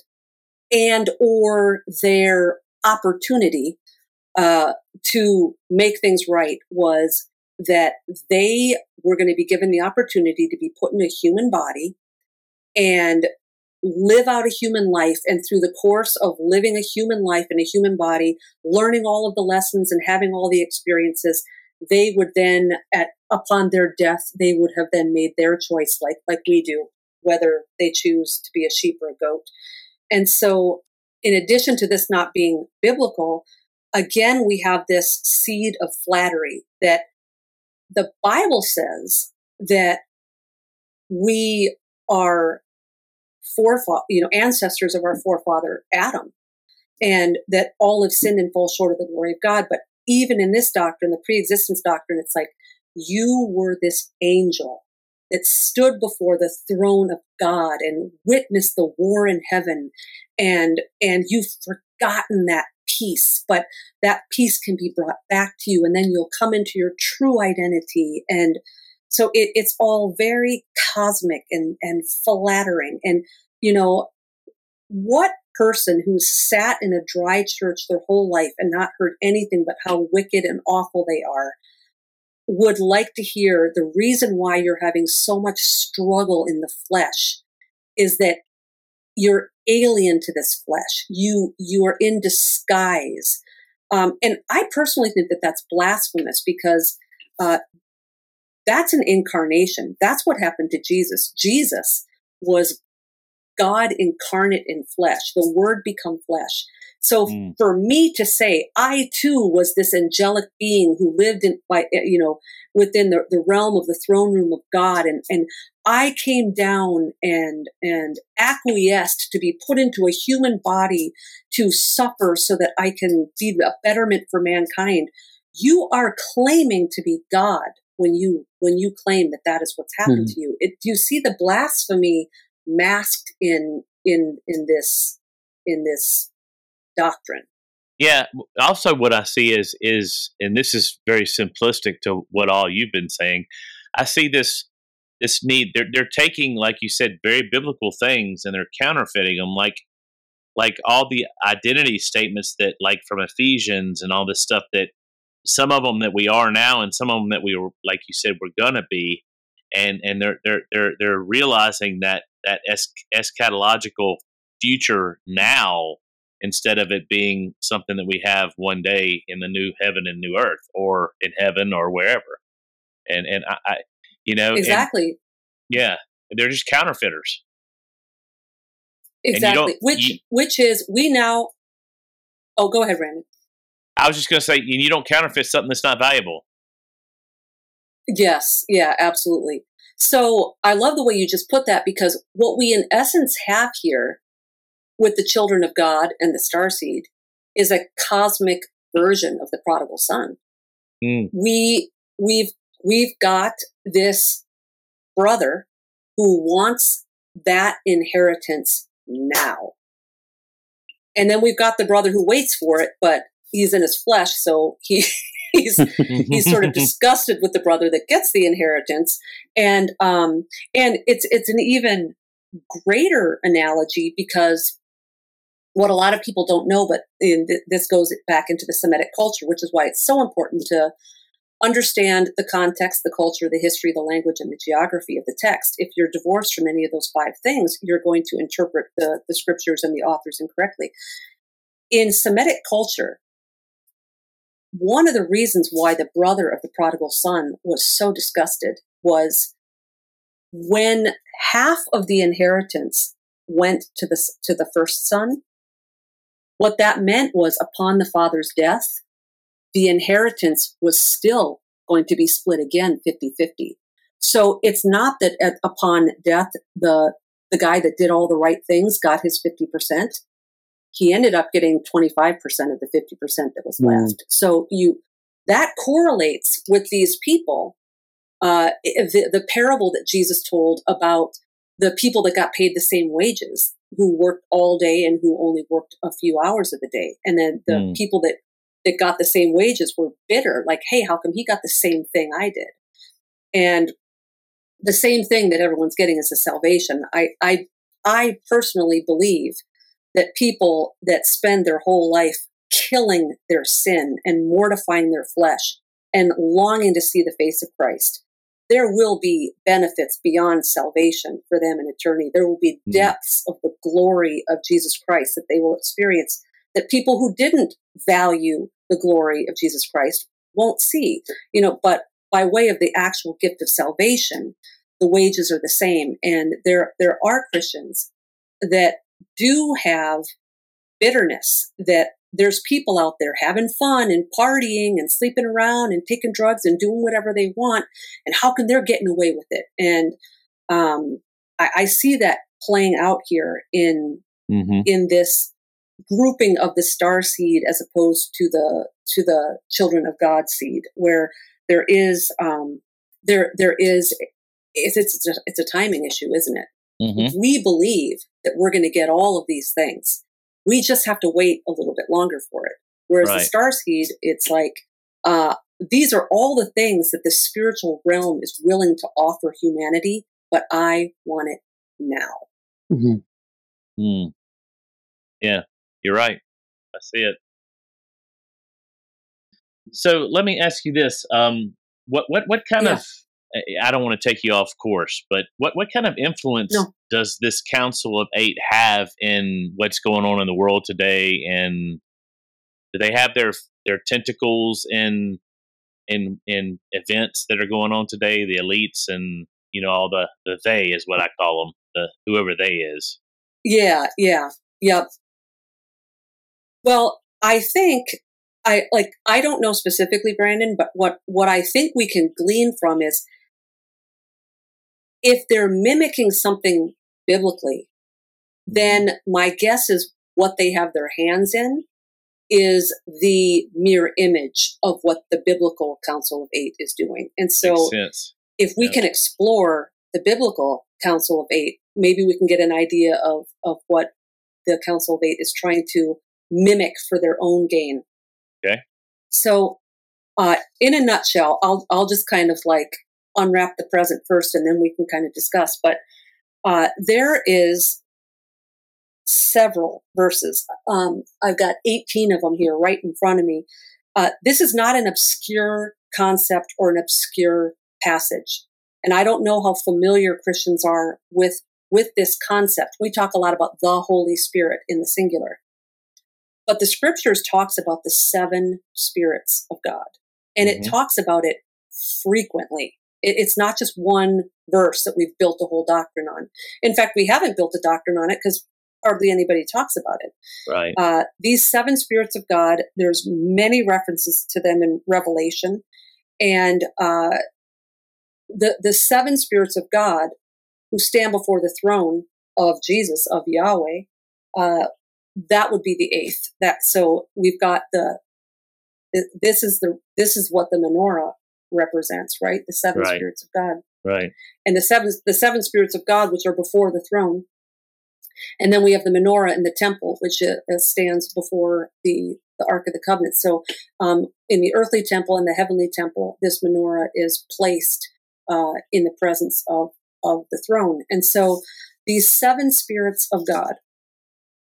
and or their opportunity uh, to make things right was that they were going to be given the opportunity to be put in a human body and live out a human life and through the course of living a human life in a human body learning all of the lessons and having all the experiences they would then at upon their death they would have then made their choice like like we do whether they choose to be a sheep or a goat. And so in addition to this not being biblical again we have this seed of flattery that the bible says that we are forefather, you know, ancestors of our forefather Adam, and that all have sinned and fall short of the glory of God. But even in this doctrine, the pre-existence doctrine, it's like you were this angel that stood before the throne of God and witnessed the war in heaven, and and you've forgotten that peace, but that peace can be brought back to you, and then you'll come into your true identity and so it, it's all very cosmic and, and flattering. And, you know, what person who's sat in a dry church their whole life and not heard anything but how wicked and awful they are would like to hear the reason why you're having so much struggle in the flesh is that you're alien to this flesh. You, you are in disguise. Um, and I personally think that that's blasphemous because uh, that's an incarnation. That's what happened to Jesus. Jesus was God incarnate in flesh, the word become flesh. So mm. for me to say, I too was this angelic being who lived in, by, you know, within the, the realm of the throne room of God. And, and I came down and, and acquiesced to be put into a human body to suffer so that I can be a betterment for mankind. You are claiming to be God when you when you claim that that is what's happened mm. to you. It, you see the blasphemy masked in in in this in this doctrine? Yeah. Also, what I see is is, and this is very simplistic to what all you've been saying. I see this this need. They're they're taking, like you said, very biblical things and they're counterfeiting them, like like all the identity statements that, like from Ephesians and all this stuff that some of them that we are now and some of them that we were like you said we're gonna be and and they're they're they're they're realizing that that es- eschatological future now instead of it being something that we have one day in the new heaven and new earth or in heaven or wherever and and i, I you know exactly and, yeah they're just counterfeiters exactly which you, which is we now oh go ahead brandon I was just going to say, you don't counterfeit something that's not valuable. Yes, yeah, absolutely. So I love the way you just put that because what we in essence have here with the children of God and the star seed is a cosmic version of the prodigal son. Mm. We we've we've got this brother who wants that inheritance now. And then we've got the brother who waits for it, but he's in his flesh, so he he's he's sort of disgusted with the brother that gets the inheritance, and um and it's it's an even greater analogy because what a lot of people don't know, but th- this goes back into the Semitic culture, which is why it's so important to understand the context, the culture, the history, the language, and the geography of the text. If you're divorced from any of those five things, you're going to interpret the, the scriptures and the authors incorrectly. In Semitic culture, one of the reasons why the brother of the prodigal son was so disgusted was when half of the inheritance went to the to the first son what that meant was upon the father's death the inheritance was still going to be split again 50-50 so it's not that at, upon death the the guy that did all the right things got his 50% he ended up getting 25% of the 50% that was mm. left. So you, that correlates with these people. Uh, the, the parable that Jesus told about the people that got paid the same wages, who worked all day and who only worked a few hours of the day. And then the mm. people that, that got the same wages were bitter, like, hey, how come he got the same thing I did? And the same thing that everyone's getting is a salvation. I, I, I personally believe that people that spend their whole life killing their sin and mortifying their flesh and longing to see the face of Christ, there will be benefits beyond salvation for them in eternity. There will be Mhm. depths of the glory of Jesus Christ that they will experience that people who didn't value the glory of Jesus Christ won't see. You know, but by way of the actual gift of salvation, the wages are the same. And there there are Christians that do have bitterness that there's people out there having fun and partying and sleeping around and taking drugs and doing whatever they want. And how can they're getting away with it? And um, I, I see that playing out here in Mm-hmm. in this grouping of the star seed as opposed to the to the children of God seed, where there is um, there there is it's it's a, it's a timing issue, isn't it? Mm-hmm. We believe that we're going to get all of these things. We just have to wait a little bit longer for it. Whereas Right. the star seed, it's like uh, these are all the things that the spiritual realm is willing to offer humanity, but I want it now. Mhm. Mm. Yeah, you're right. I see it. So let me ask you this: um, what what what kind Yeah. of I don't want to take you off course, but what what kind of influence No. does this Council of Eight have in what's going on in the world today? And do they have their their tentacles in in in events that are going on today? The elites and you know all the the they is what I call them, the whoever they is. Yeah, yeah, yep. Well, I think I like I don't know specifically, Brandon, but what what I think we can glean from is if they're mimicking something biblically, then my guess is what they have their hands in is the mirror image of what the biblical Council of Eight is doing. And so if we Yeah. can explore the biblical Council of Eight, maybe we can get an idea of, of what the Council of Eight is trying to mimic for their own gain. Okay. So, uh, in a nutshell, I'll I'll just kind of like unwrap the present first, and then we can kind of discuss. But uh, there is several verses. Um, I've got 18 of them here right in front of me. Uh, this is not an obscure concept or an obscure passage. And I don't know how familiar Christians are with, with this concept. We talk a lot about the Holy Spirit in the singular. But the scriptures talks about the seven spirits of God. And it Mhm. talks about it frequently. It, it's not just one verse that we've built a whole doctrine on. In fact, we haven't built a doctrine on it because hardly anybody talks about it. Right. Uh, these seven spirits of God, there's many references to them in Revelation, and uh, the the seven spirits of God who stand before the throne of Jesus of Yahweh, uh, that would be the eighth. That so we've got the th- this is the this is what the menorah represents, right? The seven Right. spirits of God Right. and the seven the seven spirits of God which are before the throne. And then we have the menorah in the temple, which uh, stands before the the Ark of the Covenant. So, um, in the earthly temple and the heavenly temple, this menorah is placed uh, in the presence of of the throne. And so, these seven spirits of God,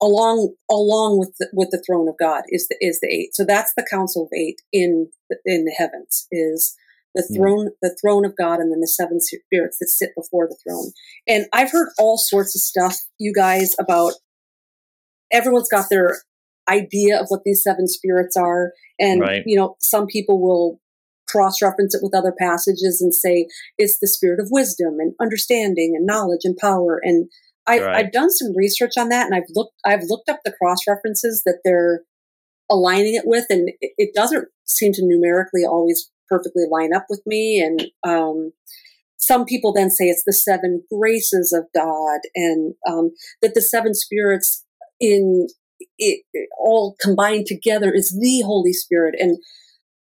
along along with the, with the throne of God, is the is the eight. So that's the council of eight in the, in the heavens. Is the Hmm. throne the throne of God and then the seven spirits that sit before the throne. And I've heard all sorts of stuff, you guys, about everyone's got their idea of what these seven spirits are. And, Right. you know, some people will cross reference it with other passages and say it's the spirit of wisdom and understanding and knowledge and power. And I've, Right. I've done some research on that and I've looked, I've looked up the cross references that they're aligning it with. And it, it doesn't seem to numerically always perfectly line up with me. And, um, some people then say it's the seven graces of God and um, that the seven spirits in it, all combined together is the Holy Spirit. And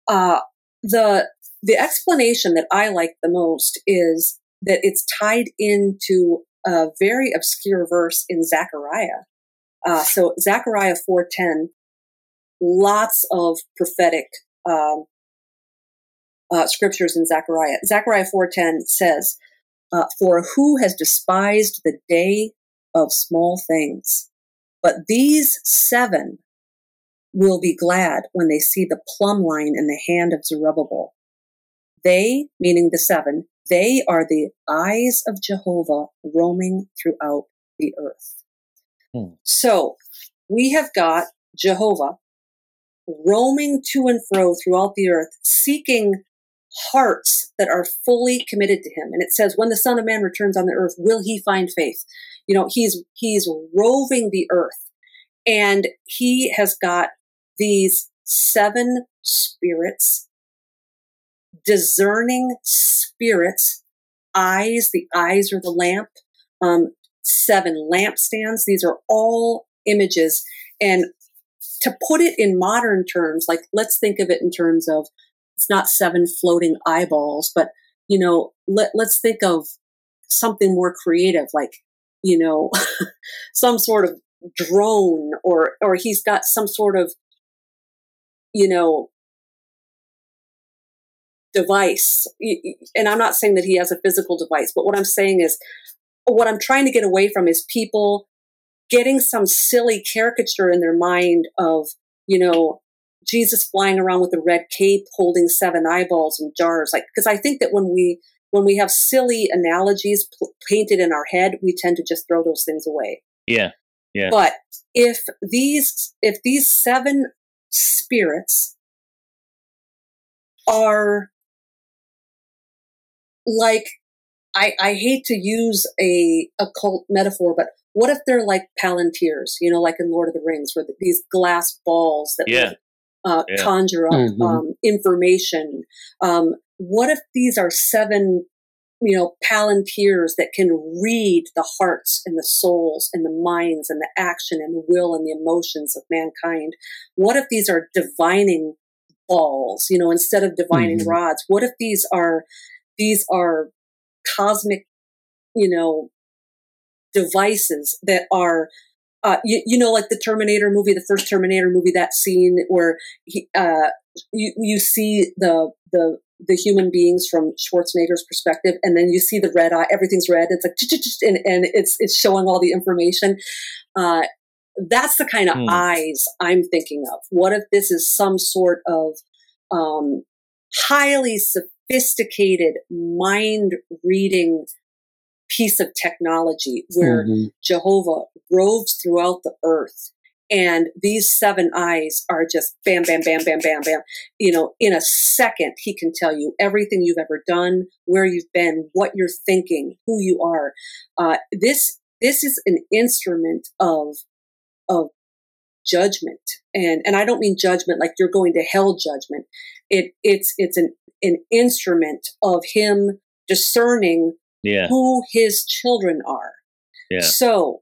uh, the the explanation that I like the most is that it's tied into a very obscure verse in Zechariah. Uh, so Zechariah four ten, lots of prophetic um, uh, scriptures in Zechariah. Zechariah four ten says, uh, "For who has despised the day of small things? But these seven will be glad when they see the plumb line in the hand of Zerubbabel. They, meaning the seven, they are the eyes of Jehovah roaming throughout the earth. Hmm. So we have got Jehovah roaming to and fro throughout the earth, seeking hearts that are fully committed to him. And it says, when the Son of Man returns on the earth, will he find faith? You know, he's, he's roving the earth and he has got these seven spirits, discerning spirits, eyes, the eyes are the lamp, um, seven lampstands. These are all images. And to put it in modern terms, like let's think of it in terms of it's not seven floating eyeballs, but you know, let, let's think of something more creative, like, you know, some sort of drone or, or he's got some sort of, you know, device. And I'm not saying that he has a physical device, but what I'm saying is what I'm trying to get away from is people getting some silly caricature in their mind of, you know, Jesus flying around with a red cape holding seven eyeballs in jars. Like, because I think that when we, when we have silly analogies pl- painted in our head, we tend to just throw those things away. Yeah. Yeah. But if these, if these seven spirits are like I, I hate to use a occult metaphor, but what if they're like palantirs, you know, like in Lord of the Rings, where these glass balls that yeah. Uh, yeah. conjure up mm-hmm. um, information? Um, what if these are seven, you know, palantirs that can read the hearts and the souls and the minds and the action and the will and the emotions of mankind? What if these are divining balls, you know, instead of divining mm-hmm. rods? What if these are these are cosmic, you know, devices that are uh, you, you, know, like the Terminator movie, the first Terminator movie, that scene where he, uh, you, you see the, the, the human beings from Schwarzenegger's perspective, and then you see the red eye, everything's red. It's like, and, and it's, it's showing all the information. Uh, that's the kind of hmm. eyes I'm thinking of. What if this is some sort of, um, highly sophisticated mind reading piece of technology where mm-hmm. Jehovah roves throughout the earth. And these seven eyes are just bam, bam, bam, bam, bam, bam. You know, in a second, he can tell you everything you've ever done, where you've been, what you're thinking, who you are. Uh, this, this is an instrument of, of judgment. And, and I don't mean judgment like you're going to hell judgment. It, it's, it's an an instrument of him discerning yeah. who his children are. Yeah. So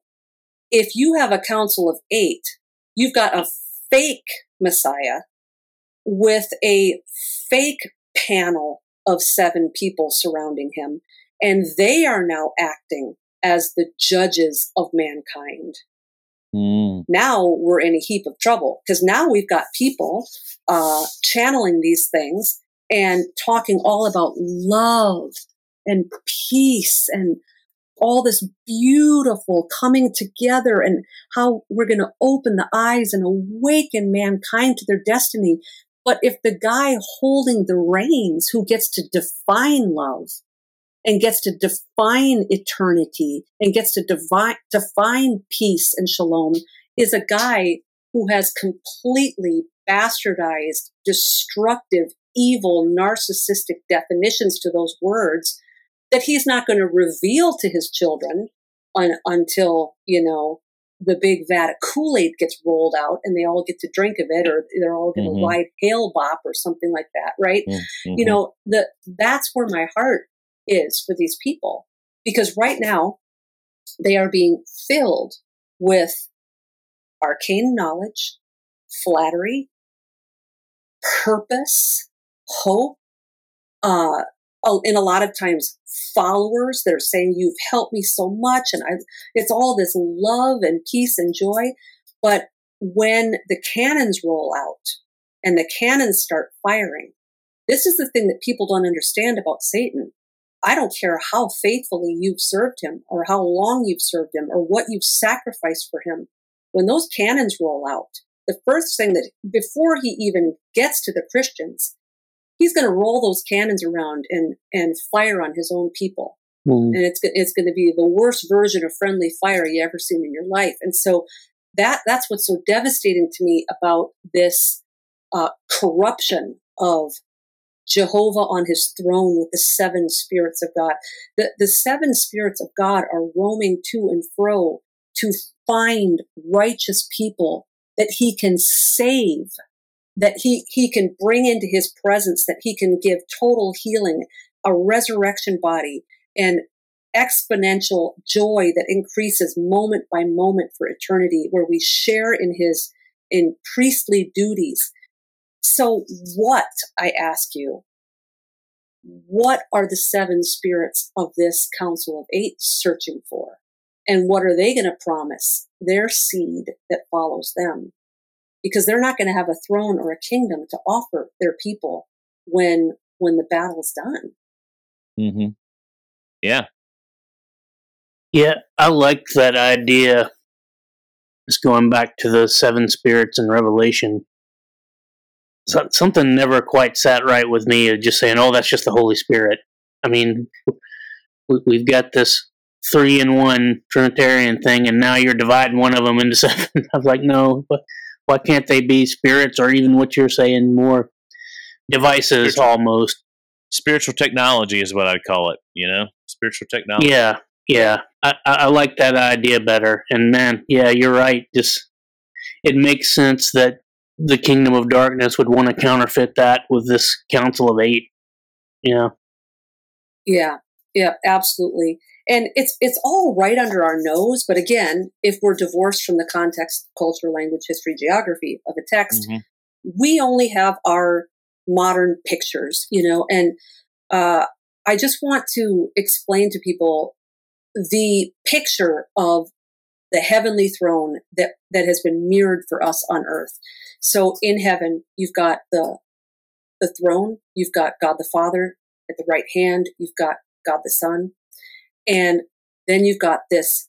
if you have a council of eight, you've got a fake Messiah with a fake panel of seven people surrounding him, and they are now acting as the judges of mankind. Mm. Now we're in a heap of trouble because now we've got people uh, channeling these things and talking all about love and peace and all this beautiful coming together and how we're going to open the eyes and awaken mankind to their destiny. But if the guy holding the reins who gets to define love and gets to define eternity and gets to define, define peace and shalom is a guy who has completely bastardized, destructive, evil, narcissistic definitions to those words that he's not going to reveal to his children un, until, you know, the big vat of Kool Aid gets rolled out and they all get to drink of it, or they're all going to mm-hmm. ride Hale-Bopp or something like that, right? Mm-hmm. You know, the, that's where my heart is for these people. Because right now, they are being filled with arcane knowledge, flattery, purpose, hope, uh, Oh, in a lot of times followers that are saying you've helped me so much and I, it's all this love and peace and joy. But when the cannons roll out and the cannons start firing, this is the thing that people don't understand about Satan. I don't care how faithfully you've served him or how long you've served him or what you've sacrificed for him. When those cannons roll out, the first thing that before he even gets to the Christians, he's going to roll those cannons around and and fire on his own people. Mm. And it's it's going to be the worst version of friendly fire you ever seen in your life. And so that that's what's so devastating to me about this uh, corruption of Jehovah on his throne with the seven spirits of God. The, the seven spirits of God are roaming to and fro to find righteous people that he can save, that he, he can bring into his presence, that he can give total healing, a resurrection body, and exponential joy that increases moment by moment for eternity, where we share in his in priestly duties so, what, I ask you, what are the seven spirits of this Council of Eight searching for? And what are they going to promise their seed that follows them? Because they're not going to have a throne or a kingdom to offer their people when when the battle's done. Mm-hmm. Yeah. Yeah, I like that idea. Just going back to the seven spirits in Revelation so, something never quite sat right with me of just saying, "Oh, that's just the Holy Spirit." I mean, we've got this three in one Trinitarian thing, and now you're dividing one of them into seven. I was like, no, but why can't they be spirits or even what you're saying more devices spiritual, almost? Spiritual technology is what I'd call it. You know, spiritual technology. Yeah, yeah, I, I like that idea better. And man, yeah, you're right. Just it makes sense that the kingdom of darkness would want to counterfeit that with this council of eight. Yeah. Yeah. Yeah, absolutely. And it's it's all right under our nose, but again, if we're divorced from the context, culture, language, history, geography of a text, mm-hmm. we only have our modern pictures, you know, and uh, I just want to explain to people the picture of the heavenly throne that, that has been mirrored for us on earth. So in heaven, you've got the, the throne, you've got God the Father at the right hand, you've got God the Son, and then you've got this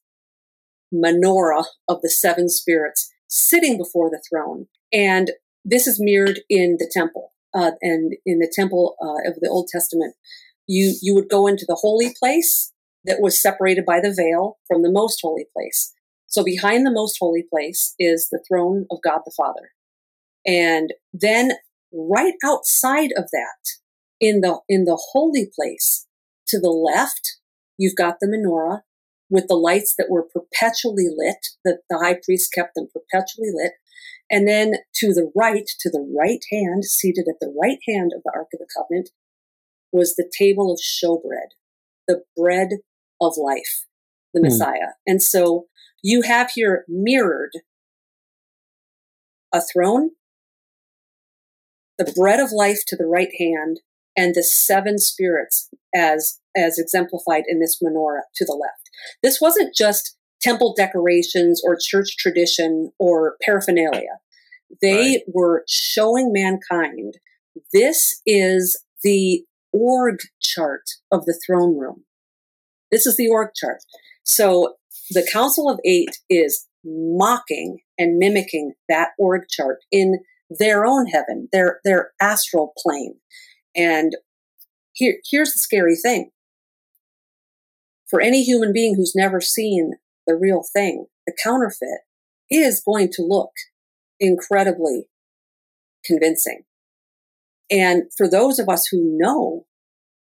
menorah of the seven spirits sitting before the throne. And this is mirrored in the temple. Uh, and in the temple uh, of the Old Testament, you, you would go into the holy place that was separated by the veil from the most holy place. So behind the most holy place is the throne of God the Father. And then right outside of that, in the, in the holy place to the left, you've got the menorah with the lights that were perpetually lit, that the high priest kept them perpetually lit. And then to the right, to the right hand, seated at the right hand of the Ark of the Covenant, was the table of showbread, the bread of life, the mm. Messiah. And so you have here mirrored a throne, the bread of life to the right hand, and the seven spirits as as exemplified in this menorah to the left. This wasn't just temple decorations or church tradition or paraphernalia. They right. were showing mankind this is the org chart of the throne room. This is the org chart. So the Council of Eight is mocking and mimicking that org chart in their own heaven, their their astral plane. And here, here's the scary thing. For any human being who's never seen the real thing, the counterfeit is going to look incredibly convincing. And for those of us who know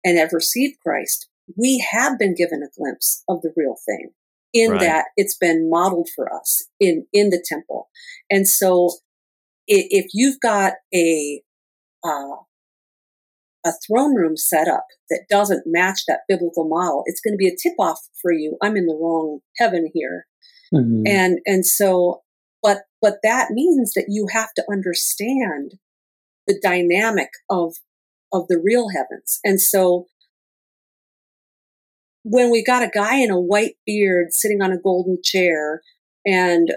and have received Christ, we have been given a glimpse of the real thing in right. that it's been modeled for us in in the temple and so if you've got a uh, a throne room setup that doesn't match that biblical model it's going to be a tip off for you i'm in the wrong heaven here mm-hmm. and and so but but that means that you have to understand the dynamic of of the real heavens and so when we got a guy in a white beard sitting on a golden chair and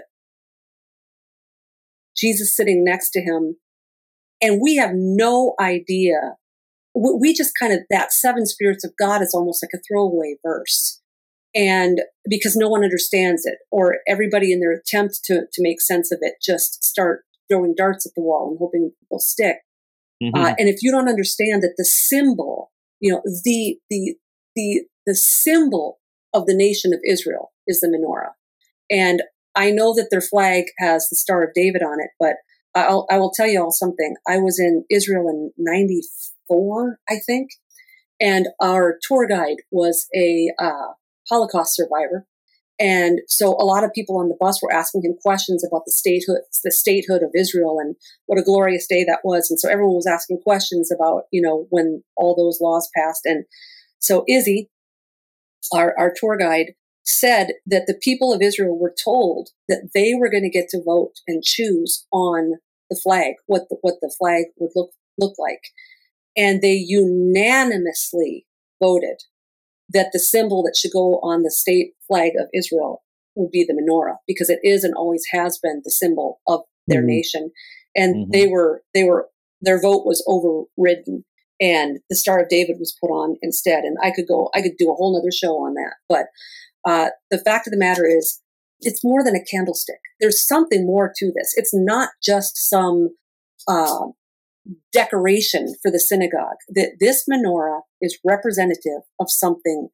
Jesus sitting next to him, and we have no idea. We just kind of, that seven spirits of God is almost like a throwaway verse. And because no one understands it, or everybody in their attempt to, to make sense of it just start throwing darts at the wall and hoping they'll stick. Mhm. Uh, and if you don't understand that the symbol, you know, the the the the symbol of the nation of Israel is the menorah, and I know that their flag has the Star of David on it, but I'll, I will tell you all something. I was in Israel in '94, I think, and our tour guide was a uh, Holocaust survivor, and so a lot of people on the bus were asking him questions about the statehood, the statehood of Israel, and what a glorious day that was. And so everyone was asking questions about, you know, when all those laws passed. And so Izzy, our, our tour guide, said that the people of Israel were told that they were going to get to vote and choose on the flag, what the, what the flag would look look like, and they unanimously voted that the symbol that should go on the state flag of Israel would be the menorah because it is and always has been the symbol of their Mhm. nation. And Mhm. they were they were their vote was overridden and the Star of David was put on instead. And I could go I could do a whole nother show on that. But uh, the fact of the matter is it's more than a candlestick. There's something more to this. It's not just some uh, decoration for the synagogue. That this menorah is representative of something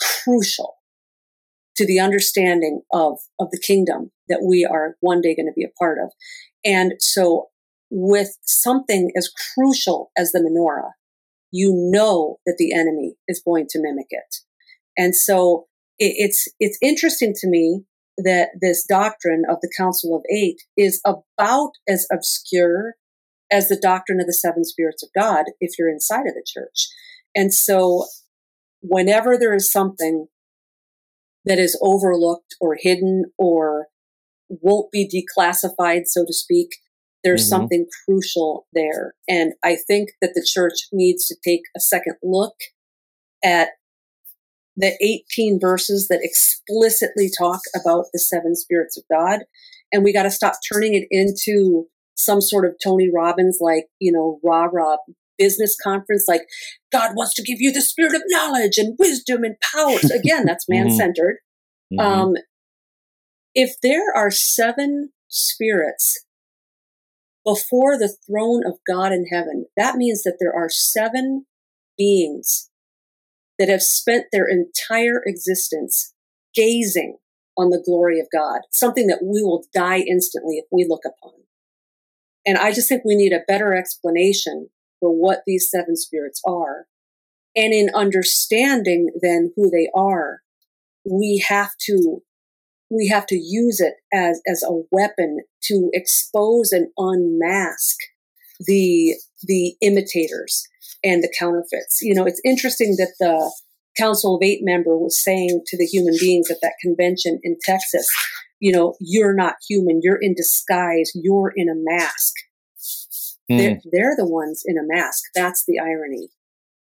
crucial to the understanding of of the kingdom that we are one day going to be a part of. And so, with something as crucial as the menorah, you know that the enemy is going to mimic it. And so, it, it's it's interesting to me that this doctrine of the Council of Eight is about as obscure as the doctrine of the seven spirits of God if you're inside of the church. And so, whenever there is something that is overlooked or hidden or won't be declassified, so to speak, there's Mhm. something crucial there. And I think that the church needs to take a second look at the 18 verses that explicitly talk about the seven spirits of God. And we got to stop turning it into some sort of Tony Robbins, like, you know, rah rah business conference, like, God wants to give you the spirit of knowledge and wisdom and power. So again, that's man centered. Mhm. Um, if there are seven spirits before the throne of God in heaven, that means that there are seven beings that have spent their entire existence gazing on the glory of God, something that we will die instantly if we look upon. And I just think we need a better explanation for what these seven spirits are. And in understanding then who they are, we have to we have to use it as as a weapon to expose and unmask the the imitators and the counterfeits. You know, it's interesting that the Council of Eight member was saying to the human beings at that convention in Texas, you know, you're not human, you're in disguise, you're in a mask. Mm. They're, they're the ones in a mask. That's the irony.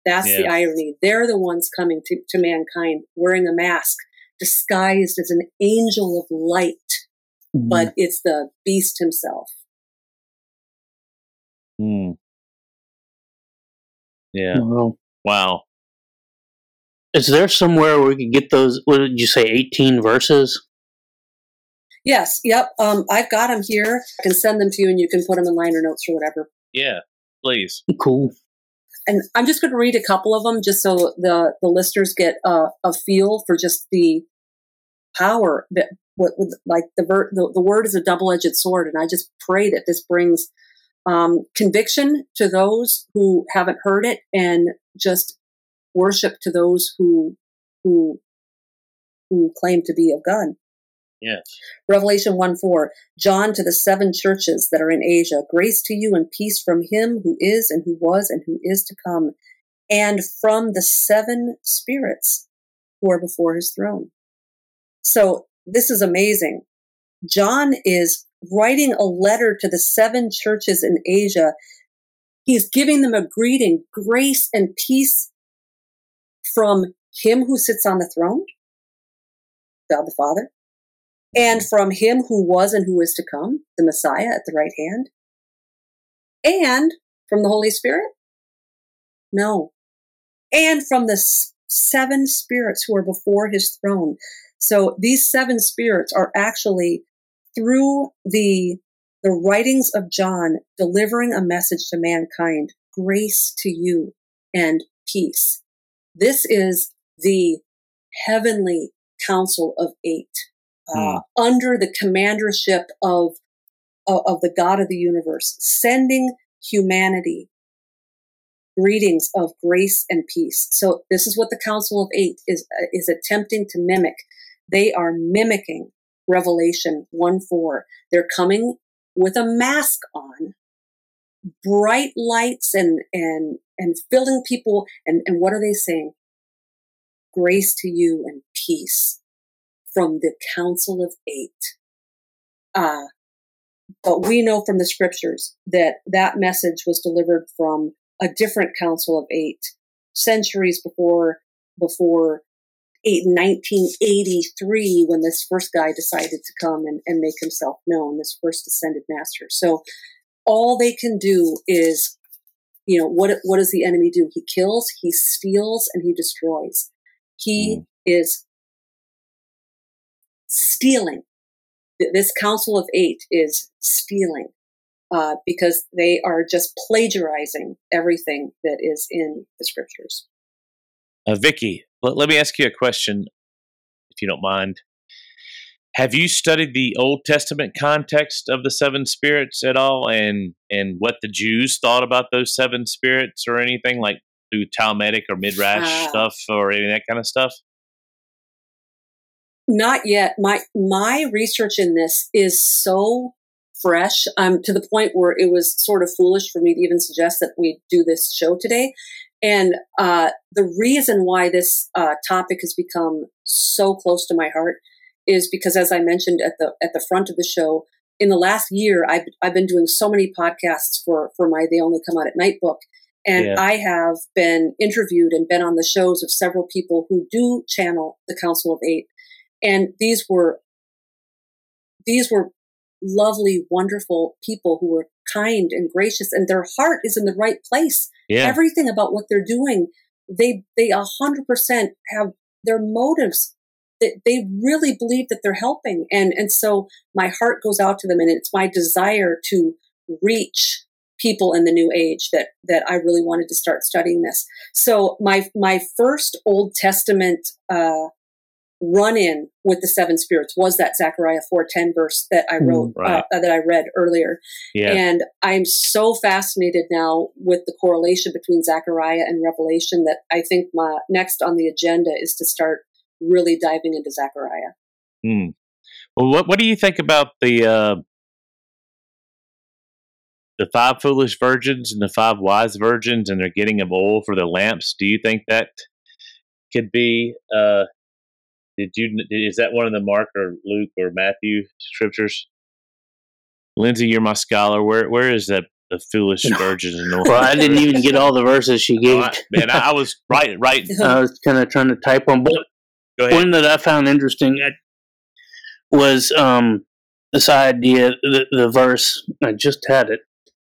That's the irony. They're the ones coming to, to mankind wearing a mask, disguised as an angel of light, Mm-hmm. but it's the beast himself. Mm. Yeah. Well, Wow. is there somewhere where we could get those? What did you say? Eighteen verses? Yes, yep. Um, I've got them here. I can send them to you, and you can put them in liner notes or whatever. Yeah. Please. Cool. And I'm just going to read a couple of them, just so the the listeners get uh, a feel for just the power that what what- like the ver- the, the word is a double edged sword, and I just pray that this brings um, conviction to those who haven't heard it, and just worship to those who who who claim to be of God. Yes. Revelation 1 4, John to the seven churches that are in Asia, grace to you and peace from him who is and who was and who is to come, and from the seven spirits who are before his throne. So this is amazing. John is writing a letter to the seven churches in Asia. He's giving them a greeting, grace and peace from him who sits on the throne, God the Father, and from him who was and who is to come, the Messiah at the right hand, and from the Holy Spirit? No. And from the seven spirits who are before his throne. So these seven spirits are actually through the the writings of John delivering a message to mankind, grace to you and peace. This is the heavenly council of eight, uh, hmm. under the commandership of, of, of the God of the universe, sending humanity greetings of grace and peace. So this is what the Council of Eight is uh, is attempting to mimic. They are mimicking Revelation 1 4. They're coming with a mask on, bright lights and, and, and filling people. And, and what are they saying? Grace to you and peace from the Council of Eight. Uh, but we know from the scriptures that that message was delivered from a different Council of Eight centuries before, before 1983 when this first guy decided to come and, and make himself known, this first ascended master. So all they can do is, you know, what, what does the enemy do? He kills, he steals, and he destroys. He mm. is stealing. This council of eight is stealing uh, because they are just plagiarizing everything that is in the scriptures. Uh, Vicki, let, let me ask you a question, if you don't mind. Have you studied the Old Testament context of the seven spirits at all, and and what the Jews thought about those seven spirits, or anything like through Talmudic or Midrash uh, stuff, or any of that kind of stuff? Not yet. My my research in this is so fresh um, to the point where it was sort of foolish for me to even suggest that we do this show today and uh, the reason why this uh, topic has become so close to my heart is because, as I mentioned at the at the front of the show, in the last year, I've I've been doing so many podcasts for for my They Only Come Out at Night book, and yeah. I have been interviewed and been on the shows of several people who do channel the Council of Eight, and these were these were lovely, wonderful people who were kind and gracious, and their heart is in the right place. Yeah. Everything about what they're doing, they they a hundred percent have their motives. That they really believe that they're helping, and and so my heart goes out to them, and it's my desire to reach people in the new age that that I really wanted to start studying this. So my my first Old Testament uh, run in with the seven spirits was that Zechariah 4:10 verse that I wrote right. uh, that I read earlier. Yeah. And I'm so fascinated now with the correlation between Zechariah and Revelation that I think my next on the agenda is to start really diving into Zechariah. Hmm. Well, what what do you think about the uh, the five foolish virgins and the five wise virgins and they're getting of oil for the lamps? Do you think that could be uh, did you? Is that one of the Mark or Luke or Matthew scriptures? Lindsay, you're my scholar. Where where is that the foolish virgins and well, I didn't even get all the verses she gave. Oh, I, man, I, I, was right, right. I was kind of trying to type one, but one that I found interesting was um, this idea, the, the verse. I just had it,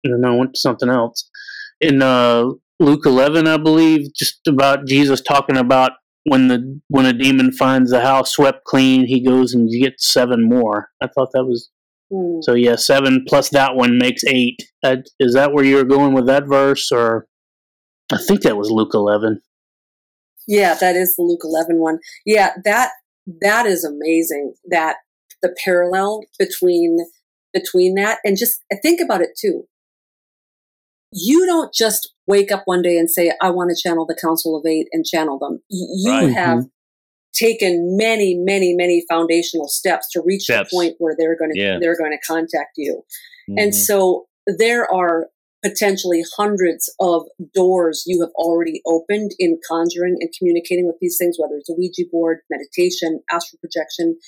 and then I went to something else in uh, Luke 11, I believe, just about Jesus talking about when the when a demon finds the house swept clean, he goes and gets seven more. I thought that was mm. so. Yeah, seven plus that one makes eight. Uh, is that where you were going with that verse, or I think that was Luke eleven. Yeah, that is the Luke eleven one. Yeah, that that is amazing. That the parallel between between that and just think about it too. You don't just wake up one day and say, I want to channel the Council of Eight and channel them. You right. have mm-hmm. taken many, many, many foundational steps to reach steps. the point where they're going to, yeah. they're going to contact you. Mm-hmm. And so there are potentially hundreds of doors you have already opened in conjuring and communicating with these things, whether it's a Ouija board, meditation, astral projection.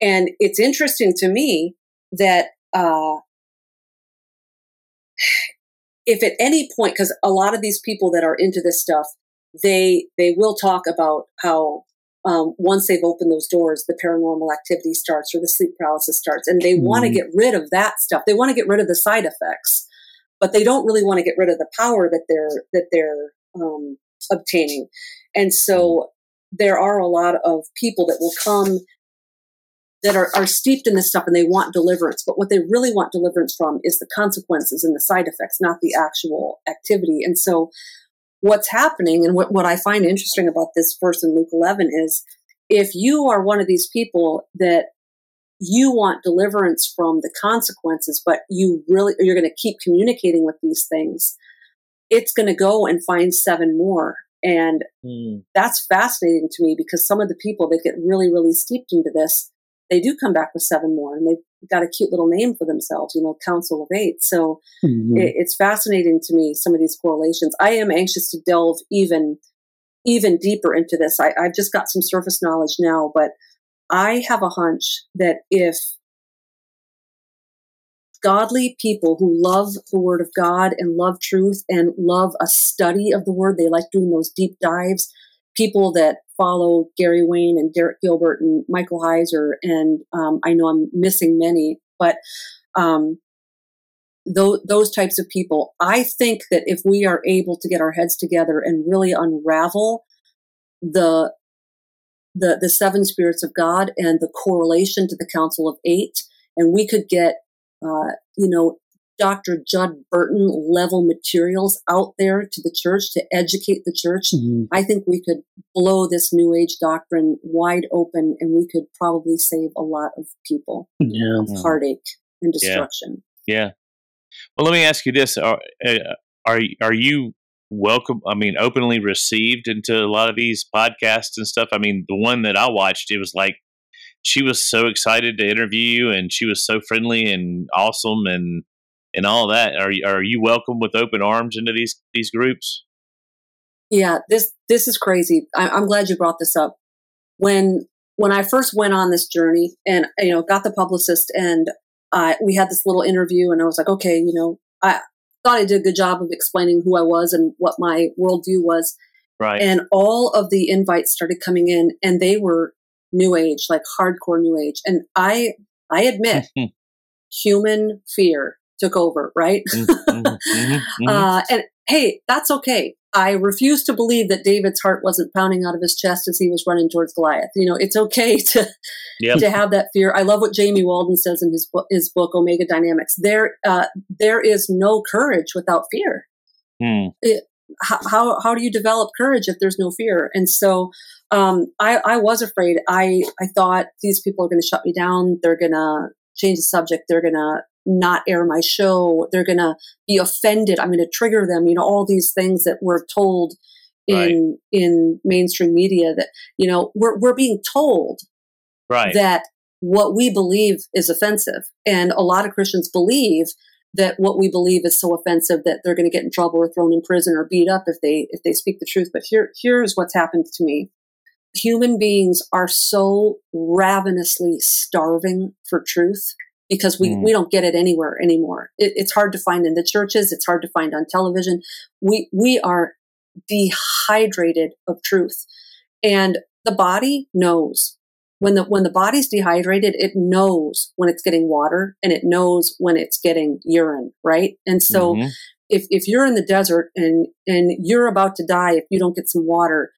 And it's interesting to me that, uh, if at any point, because a lot of these people that are into this stuff, they they will talk about how um, once they've opened those doors, the paranormal activity starts or the sleep paralysis starts, and they mm. want to get rid of that stuff. They want to get rid of the side effects, but they don't really want to get rid of the power that they're that they're um, obtaining. And so mm. there are a lot of people that will come that are, are steeped in this stuff and they want deliverance. But what they really want deliverance from is the consequences and the side effects, not the actual activity. And so what's happening and what, what I find interesting about this verse in Luke 11 is if you are one of these people that you want deliverance from the consequences, but you really, you're going to keep communicating with these things, it's going to go and find seven more. And mm. that's fascinating to me because some of the people that get really, really steeped into this, they do come back with seven more and they've got a cute little name for themselves, you know, Council of Eight. So mm-hmm. it, it's fascinating to me, some of these correlations. I am anxious to delve even, even deeper into this. I, I've just got some surface knowledge now, but I have a hunch that if godly people who love the Word of God and love truth and love a study of the Word. They like doing those deep dives. People that follow Gary Wayne and Derek Gilbert and Michael Heiser, and um, I know I'm missing many, but um, those, those types of people. I think that if we are able to get our heads together and really unravel the the the seven spirits of God and the correlation to the Council of Eight, and we could get uh, you know, Dr. Judd Burton level materials out there to the church to educate the church, mm-hmm. I think we could blow this New Age doctrine wide open and we could probably save a lot of people yeah. of heartache and destruction. Yeah. yeah. Well, let me ask you this: Are uh, are are you welcome? I mean, openly received into a lot of these podcasts and stuff. I mean, the one that I watched, it was like she was so excited to interview you, and she was so friendly and awesome, and and all that. Are you, are you welcome with open arms into these these groups? Yeah, this this is crazy. I, I'm glad you brought this up. When when I first went on this journey, and you know, got the publicist, and uh, we had this little interview, and I was like, okay, you know, I thought I did a good job of explaining who I was and what my worldview was. Right. And all of the invites started coming in, and they were new age, like hardcore new age. And I, I admit, human fear took over, right? Mm-hmm, mm-hmm, mm-hmm. uh, and hey, that's okay. I refuse to believe that David's heart wasn't pounding out of his chest as he was running towards Goliath. You know, it's okay to yep. to have that fear. I love what Jamie Walden says in his book, his book Omega Dynamics. There, uh, there is no courage without fear. Mm. It, how, how do you develop courage if there's no fear? And so um, I, I was afraid. I, I thought these people are going to shut me down. They're going to change the subject. They're going to not air my show. They're going to be offended. I'm going to trigger them. You know, all these things that we're told in right. in mainstream media that you know we're we're being told right. that what we believe is offensive, and a lot of Christians believe that what we believe is so offensive that they're going to get in trouble or thrown in prison or beat up if they if they speak the truth. But here here's what's happened to me. Human beings are so ravenously starving for truth because we, mm. we don't get it anywhere anymore. It, it's hard to find in the churches. It's hard to find on television. We we are dehydrated of truth, and the body knows when the when the body's dehydrated it knows when it's getting water and it knows when it's getting urine right and so mm-hmm. if, if you're in the desert and and you're about to die if you don't get some water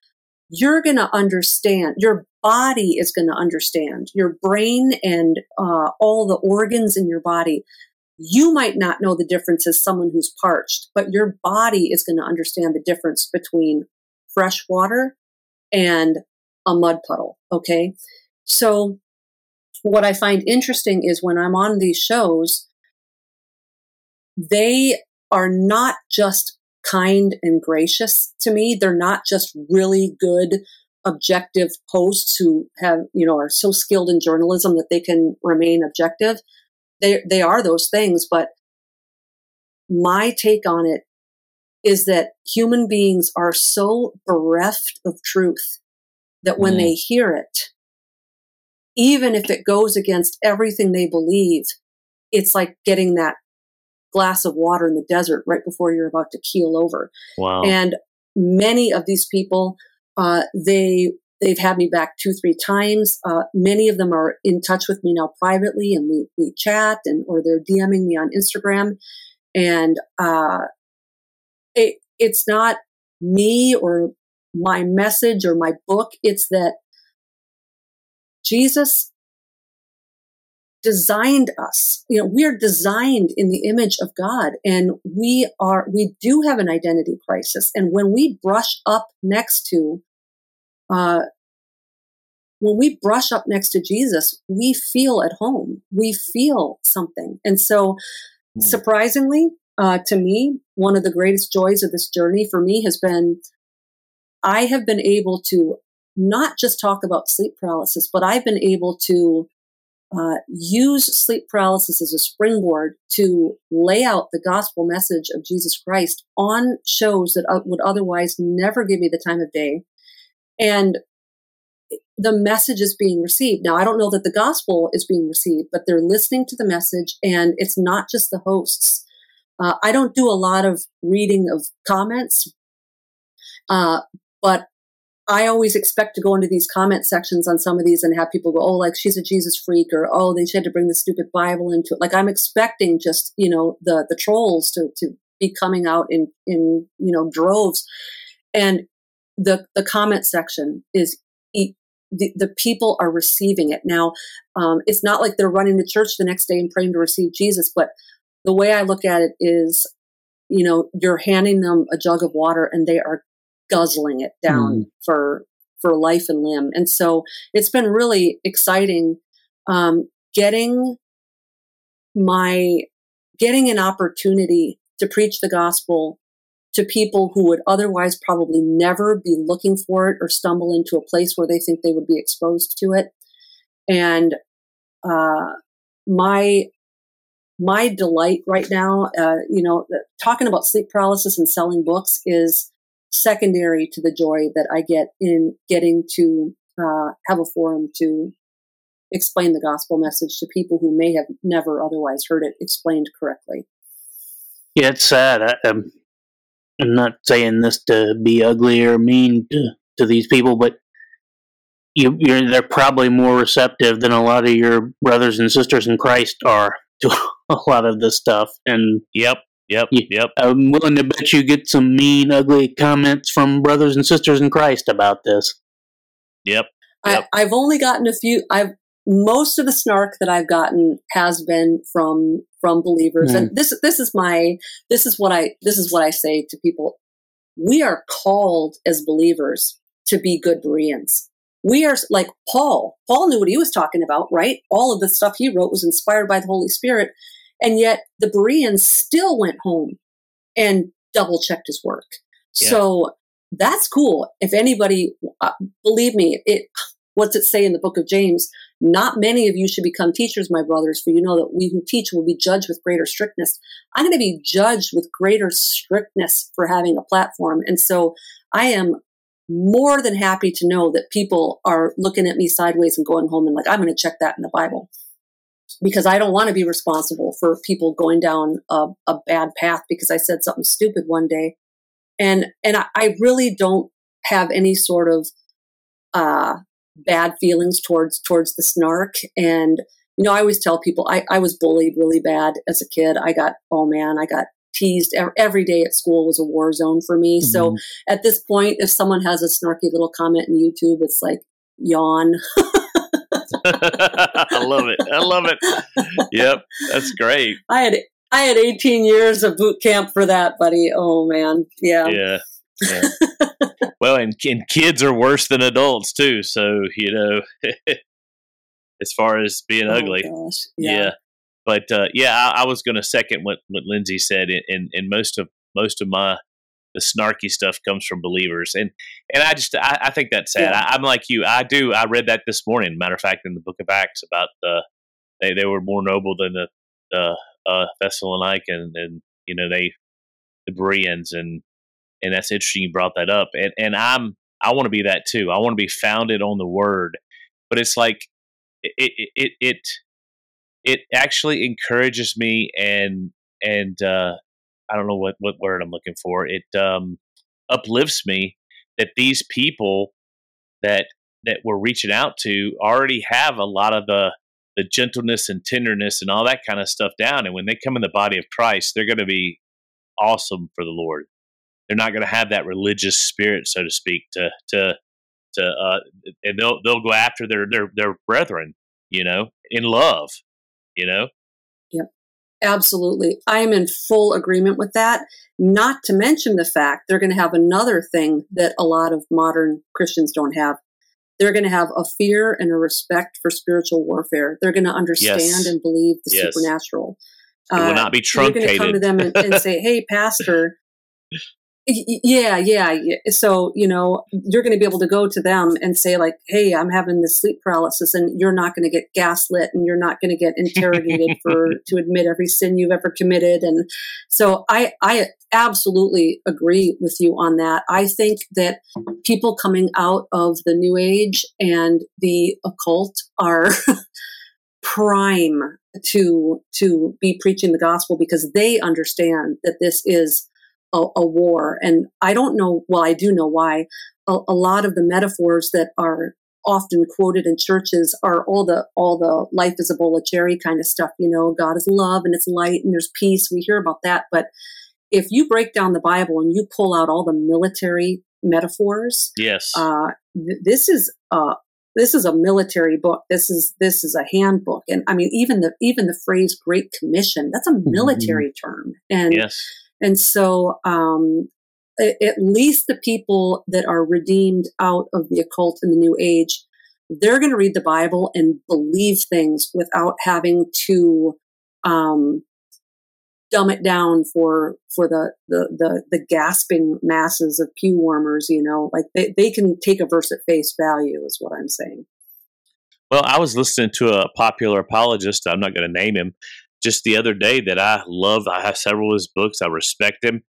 you're going to understand your body is going to understand your brain and uh, all the organs in your body you might not know the difference as someone who's parched but your body is going to understand the difference between fresh water and a mud puddle okay so, what I find interesting is when I'm on these shows, they are not just kind and gracious to me. They're not just really good, objective hosts who have, you know, are so skilled in journalism that they can remain objective. They, they are those things, but my take on it is that human beings are so bereft of truth that when mm. they hear it, even if it goes against everything they believe, it's like getting that glass of water in the desert right before you're about to keel over. Wow. And many of these people, uh, they they've had me back two three times. Uh, many of them are in touch with me now privately, and we we chat and or they're DMing me on Instagram, and uh, it it's not me or my message or my book. It's that Jesus designed us. You know, we are designed in the image of God and we are, we do have an identity crisis. And when we brush up next to, uh, when we brush up next to Jesus, we feel at home. We feel something. And so, mm. surprisingly, uh, to me, one of the greatest joys of this journey for me has been I have been able to not just talk about sleep paralysis, but I've been able to uh, use sleep paralysis as a springboard to lay out the gospel message of Jesus Christ on shows that uh, would otherwise never give me the time of day. And the message is being received. Now, I don't know that the gospel is being received, but they're listening to the message, and it's not just the hosts. Uh, I don't do a lot of reading of comments, uh, but I always expect to go into these comment sections on some of these and have people go, oh, like she's a Jesus freak, or oh, they had to bring the stupid Bible into it. Like I'm expecting just you know the the trolls to to be coming out in in you know droves, and the the comment section is the, the people are receiving it. Now, um, it's not like they're running to church the next day and praying to receive Jesus, but the way I look at it is, you know, you're handing them a jug of water and they are guzzling it down mm. for for life and limb. And so it's been really exciting um, getting my getting an opportunity to preach the gospel to people who would otherwise probably never be looking for it or stumble into a place where they think they would be exposed to it. And uh, my my delight right now, uh, you know, talking about sleep paralysis and selling books is secondary to the joy that I get in getting to uh, have a forum to explain the gospel message to people who may have never otherwise heard it explained correctly. Yeah, it's sad. I, um, I'm not saying this to be ugly or mean to, to these people, but you, are they're probably more receptive than a lot of your brothers and sisters in Christ are to a lot of this stuff. And yep, yep, you, yep. I'm willing to bet you get some mean, ugly comments from brothers and sisters in Christ about this. Yep. yep. I, I've only gotten a few. I've most of the snark that I've gotten has been from from believers. Mm. And this this is my this is what I this is what I say to people. We are called as believers to be good Bereans. We are like Paul. Paul knew what he was talking about, right? All of the stuff he wrote was inspired by the Holy Spirit. And yet the Bereans still went home and double checked his work. Yeah. So that's cool. If anybody, uh, believe me, it, what's it say in the book of James? Not many of you should become teachers, my brothers, for you know that we who teach will be judged with greater strictness. I'm going to be judged with greater strictness for having a platform. And so I am more than happy to know that people are looking at me sideways and going home and like, I'm going to check that in the Bible because I don't want to be responsible for people going down a, a, bad path because I said something stupid one day. And, and I, I really don't have any sort of, uh, bad feelings towards towards the snark and you know i always tell people i, I was bullied really bad as a kid i got oh man i got teased every day at school was a war zone for me mm-hmm. so at this point if someone has a snarky little comment in youtube it's like yawn i love it i love it yep that's great i had i had 18 years of boot camp for that buddy oh man yeah yeah yeah. well, and, and kids are worse than adults too. So you know, as far as being oh, ugly, yeah. yeah. But uh, yeah, I, I was going to second what what Lindsay said, and and most of most of my the snarky stuff comes from believers, and and I just I, I think that's sad. Yeah. I, am like you. I do. I read that this morning. Matter of fact, in the Book of Acts about the they they were more noble than the the uh, Thessalonican, and you know they the Bereans, and and that's interesting you brought that up and and i'm i want to be that too i want to be founded on the word but it's like it it it it actually encourages me and and uh i don't know what what word i'm looking for it um uplifts me that these people that that we're reaching out to already have a lot of the the gentleness and tenderness and all that kind of stuff down and when they come in the body of christ they're going to be awesome for the lord they're not going to have that religious spirit, so to speak, to to to uh, and they'll they'll go after their their their brethren, you know, in love, you know? Yep. Absolutely. I am in full agreement with that. Not to mention the fact they're going to have another thing that a lot of modern Christians don't have. They're going to have a fear and a respect for spiritual warfare. They're going to understand Yes. and believe the Yes. supernatural. It will uh, not be truncated. You're going to come to them and, and say, "Hey, pastor." Y- y- Yeah, yeah, yeah. So, you know, you're going to be able to go to them and say, like, hey, I'm having this sleep paralysis, and you're not going to get gaslit and you're not going to get interrogated for to admit every sin you've ever committed. And so I, I absolutely agree with you on that. I think that people coming out of the new age and the occult are prime to to be preaching the gospel because they understand that this is a, a war. And i don't know well i do know why. A, a lot of the metaphors that are often quoted in churches are all the all the life is a bowl of cherry kind of stuff you know god is love and it's light and there's peace. We hear about that. But if you break down the bible and you pull out all the military metaphors yes. uh, th- this is uh, this is a military book. This is this is a handbook, and I mean even the even the phrase "Great Commission" that's a military term, and yes. And so um, at least the people that are redeemed out of the occult in the New Age, they're going to read the Bible and believe things without having to um, dumb it down for for the, the the the gasping masses of pew warmers. You know, like they, they can take a verse at face value, is what I'm saying. Well, I was listening to a popular apologist. I'm not going to name him. Just the other day, that I love. I have several of his books. I respect him.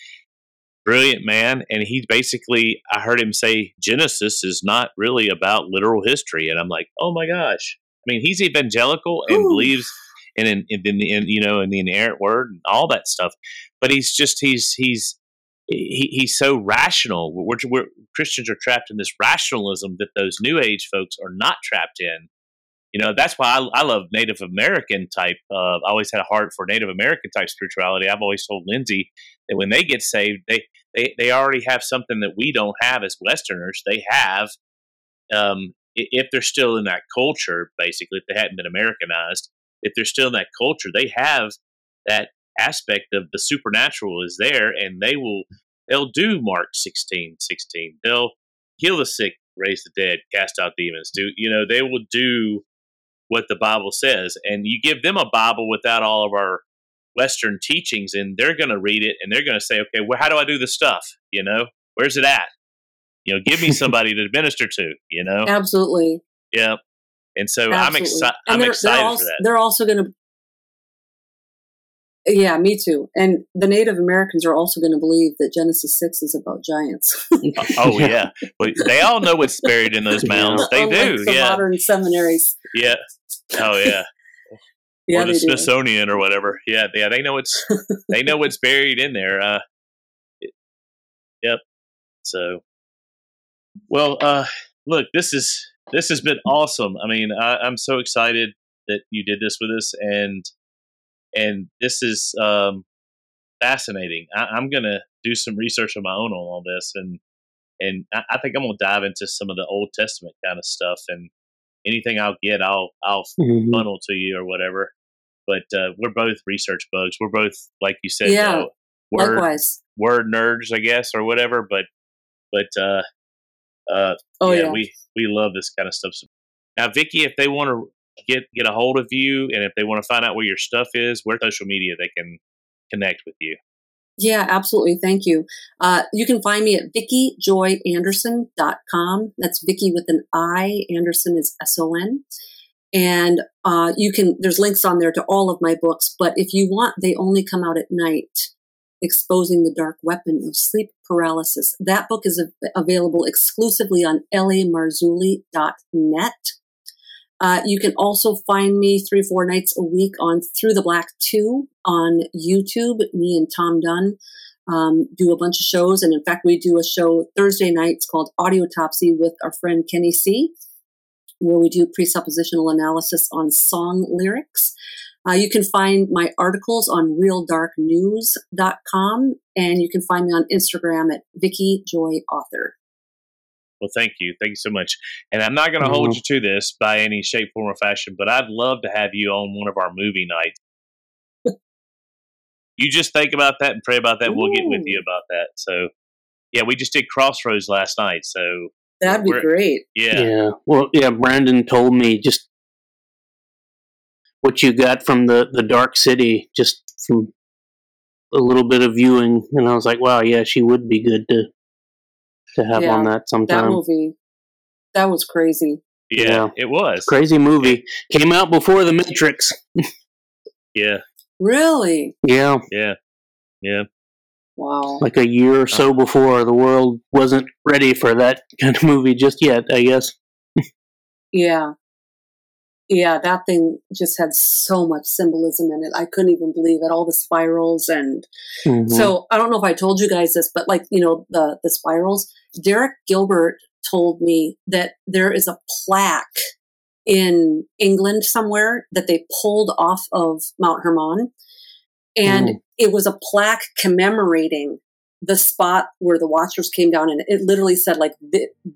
Brilliant man, and he basically. I heard him say Genesis is not really about literal history, and I'm like, oh my gosh. I mean, he's evangelical and Ooh. believes in, in, in, the in you know in the inerrant word and all that stuff, but he's just he's he's he, he's so rational. We're, we're Christians are trapped in this rationalism that those New Age folks are not trapped in. You know, that's why I, I love Native American type. Uh, I always had a heart for Native American type spirituality. I've always told Lindsay that when they get saved, they, they, they already have something that we don't have as Westerners. They have, um, if they're still in that culture, basically, if they hadn't been Americanized, if they're still in that culture, they have that aspect of the supernatural is there, and they will they'll do Mark 16, 16. They'll heal the sick, raise the dead, cast out demons. Do you know they will do what the Bible says, and you give them a Bible without all of our Western teachings, and they're going to read it and they're going to say, okay, well, how do I do this stuff? You know, where's it at? You know, give me somebody to minister to. You know, Absolutely. yeah. And so I'm Absolutely. excited. And I'm they're, excited they're also, for that. They're also going to. Yeah, me too. And the Native Americans are also going to believe that Genesis six is about giants. Oh yeah, but they all know what's buried in those mounds. They Unlike do. The Yeah, modern seminaries. yeah. Oh yeah. Yeah, or the they do. Smithsonian or whatever. Yeah, yeah, they know it's they know what's buried in there. Uh, it- yep. So, well, uh, look, this is this has been awesome. I mean, I, I'm so excited that you did this with us, and and this is um, fascinating. I, I'm gonna do some research of my own on all this, and and I, I think I'm gonna dive into some of the Old Testament kind of stuff, and anything I'll get, I'll I'll Mhm. funnel to you or whatever. But uh, we're both research bugs. We're both, like you said, Yeah, uh, word Likewise. word nerds, I guess, or whatever. But but uh, uh, Oh yeah, yeah. we we love this kind of stuff. So, now, Vicki, if they want to get get a hold of you, and if they want to find out where your stuff is, where social media they can connect with you. Yeah, absolutely. Thank you. Uh, you can find me at vickijoyanderson.com. That's Vicki with an I. Anderson is S O N. And uh, you can, there's links on there to all of my books, but if you want, they only come out at night. Exposing the Dark Weapon of Sleep Paralysis. That book is av- available exclusively on lamarzulli.net. Uh, you can also find me three, four nights a week on Through the Black 2 on YouTube. Me and Tom Dunn um, do a bunch of shows. And in fact, we do a show Thursday nights called Audiotopsy with our friend Kenny C., where we do presuppositional analysis on song lyrics. Uh, you can find my articles on realdarknews.com, and you can find me on Instagram at Vicki Joy Author. Well, thank you. Thank you so much. And I'm not going to hold you to this by any shape, form, or fashion, but I'd love to have you on one of our movie nights. you just think about that and pray about that. We'll get with you about that. So, yeah, we just did Crossroads last night. So, That'd be great. yeah. Yeah. Well, yeah. Brandon told me just what you got from the the Dark City, just from a little bit of viewing, and I was like, wow, yeah, she would be good to to have Yeah, on that sometime. That movie, that was crazy. Yeah, Yeah. it was. Crazy movie came out before the Matrix. Yeah, Really? Yeah, yeah, yeah. Wow. like a year or uh. so before the world wasn't ready for that kind of movie just yet. I guess. Yeah. Yeah, that thing just had so much symbolism in it. I couldn't even believe it. All the spirals and Mhm. so I don't know if I told you guys this, but like, you know, the the spirals, Derek Gilbert told me that there is a plaque in England somewhere that they pulled off of Mount Hermon. And Mm. it was a plaque commemorating the spot where the watchers came down and it literally said like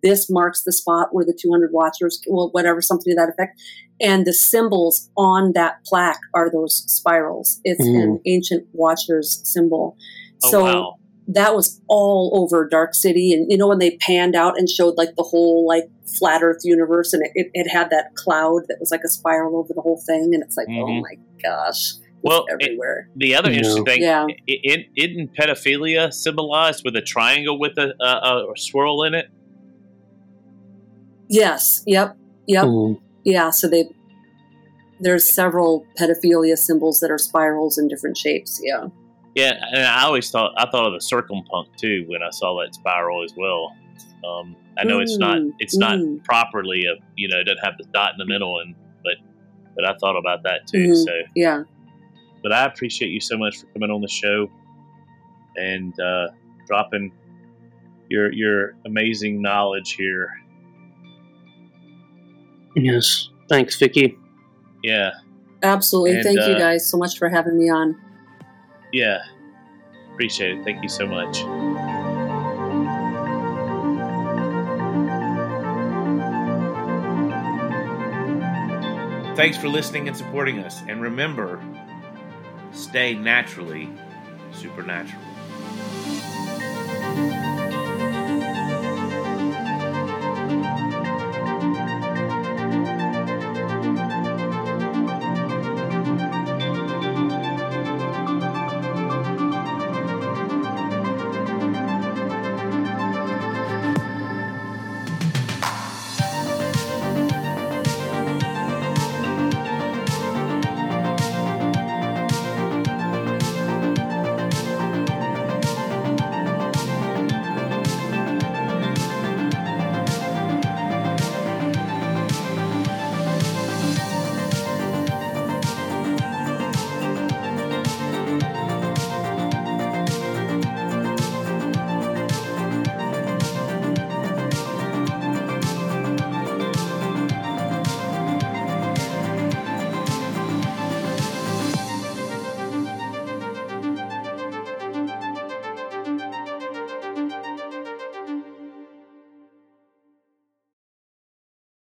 this marks the spot where the 200 watchers well whatever something to that effect. And the symbols on that plaque are those spirals. It's an ancient watchers symbol. Oh, so wow. that was all over dark city. And you know when they panned out and showed like the whole like flat earth universe and it, it, it had that cloud that was like a spiral over the whole thing. And it's like oh Mhm. my gosh it's Well, it- The other Yeah. interesting thing, Yeah. i- it, isn't pedophilia symbolized with a triangle with a, a, a swirl in it? yes yep yep Mhm. Yeah, so they there's several pedophilia symbols that are spirals in different shapes. Yeah. Yeah, and I always thought I thought of the circumpunct too when I saw that spiral as well. Um, I know it's not Mm, it's not mm. properly a you know it doesn't have the dot in the middle and but but I thought about that too. Mhm. So, Yeah. But I appreciate you so much for coming on the show and uh, dropping your your amazing knowledge here. Yes. Thanks, Vicki. Yeah, Absolutely. And, Thank you uh, guys so much for having me on. yeah, appreciate it. Thank you so much. Thanks for listening and supporting us. And remember, stay naturally supernatural.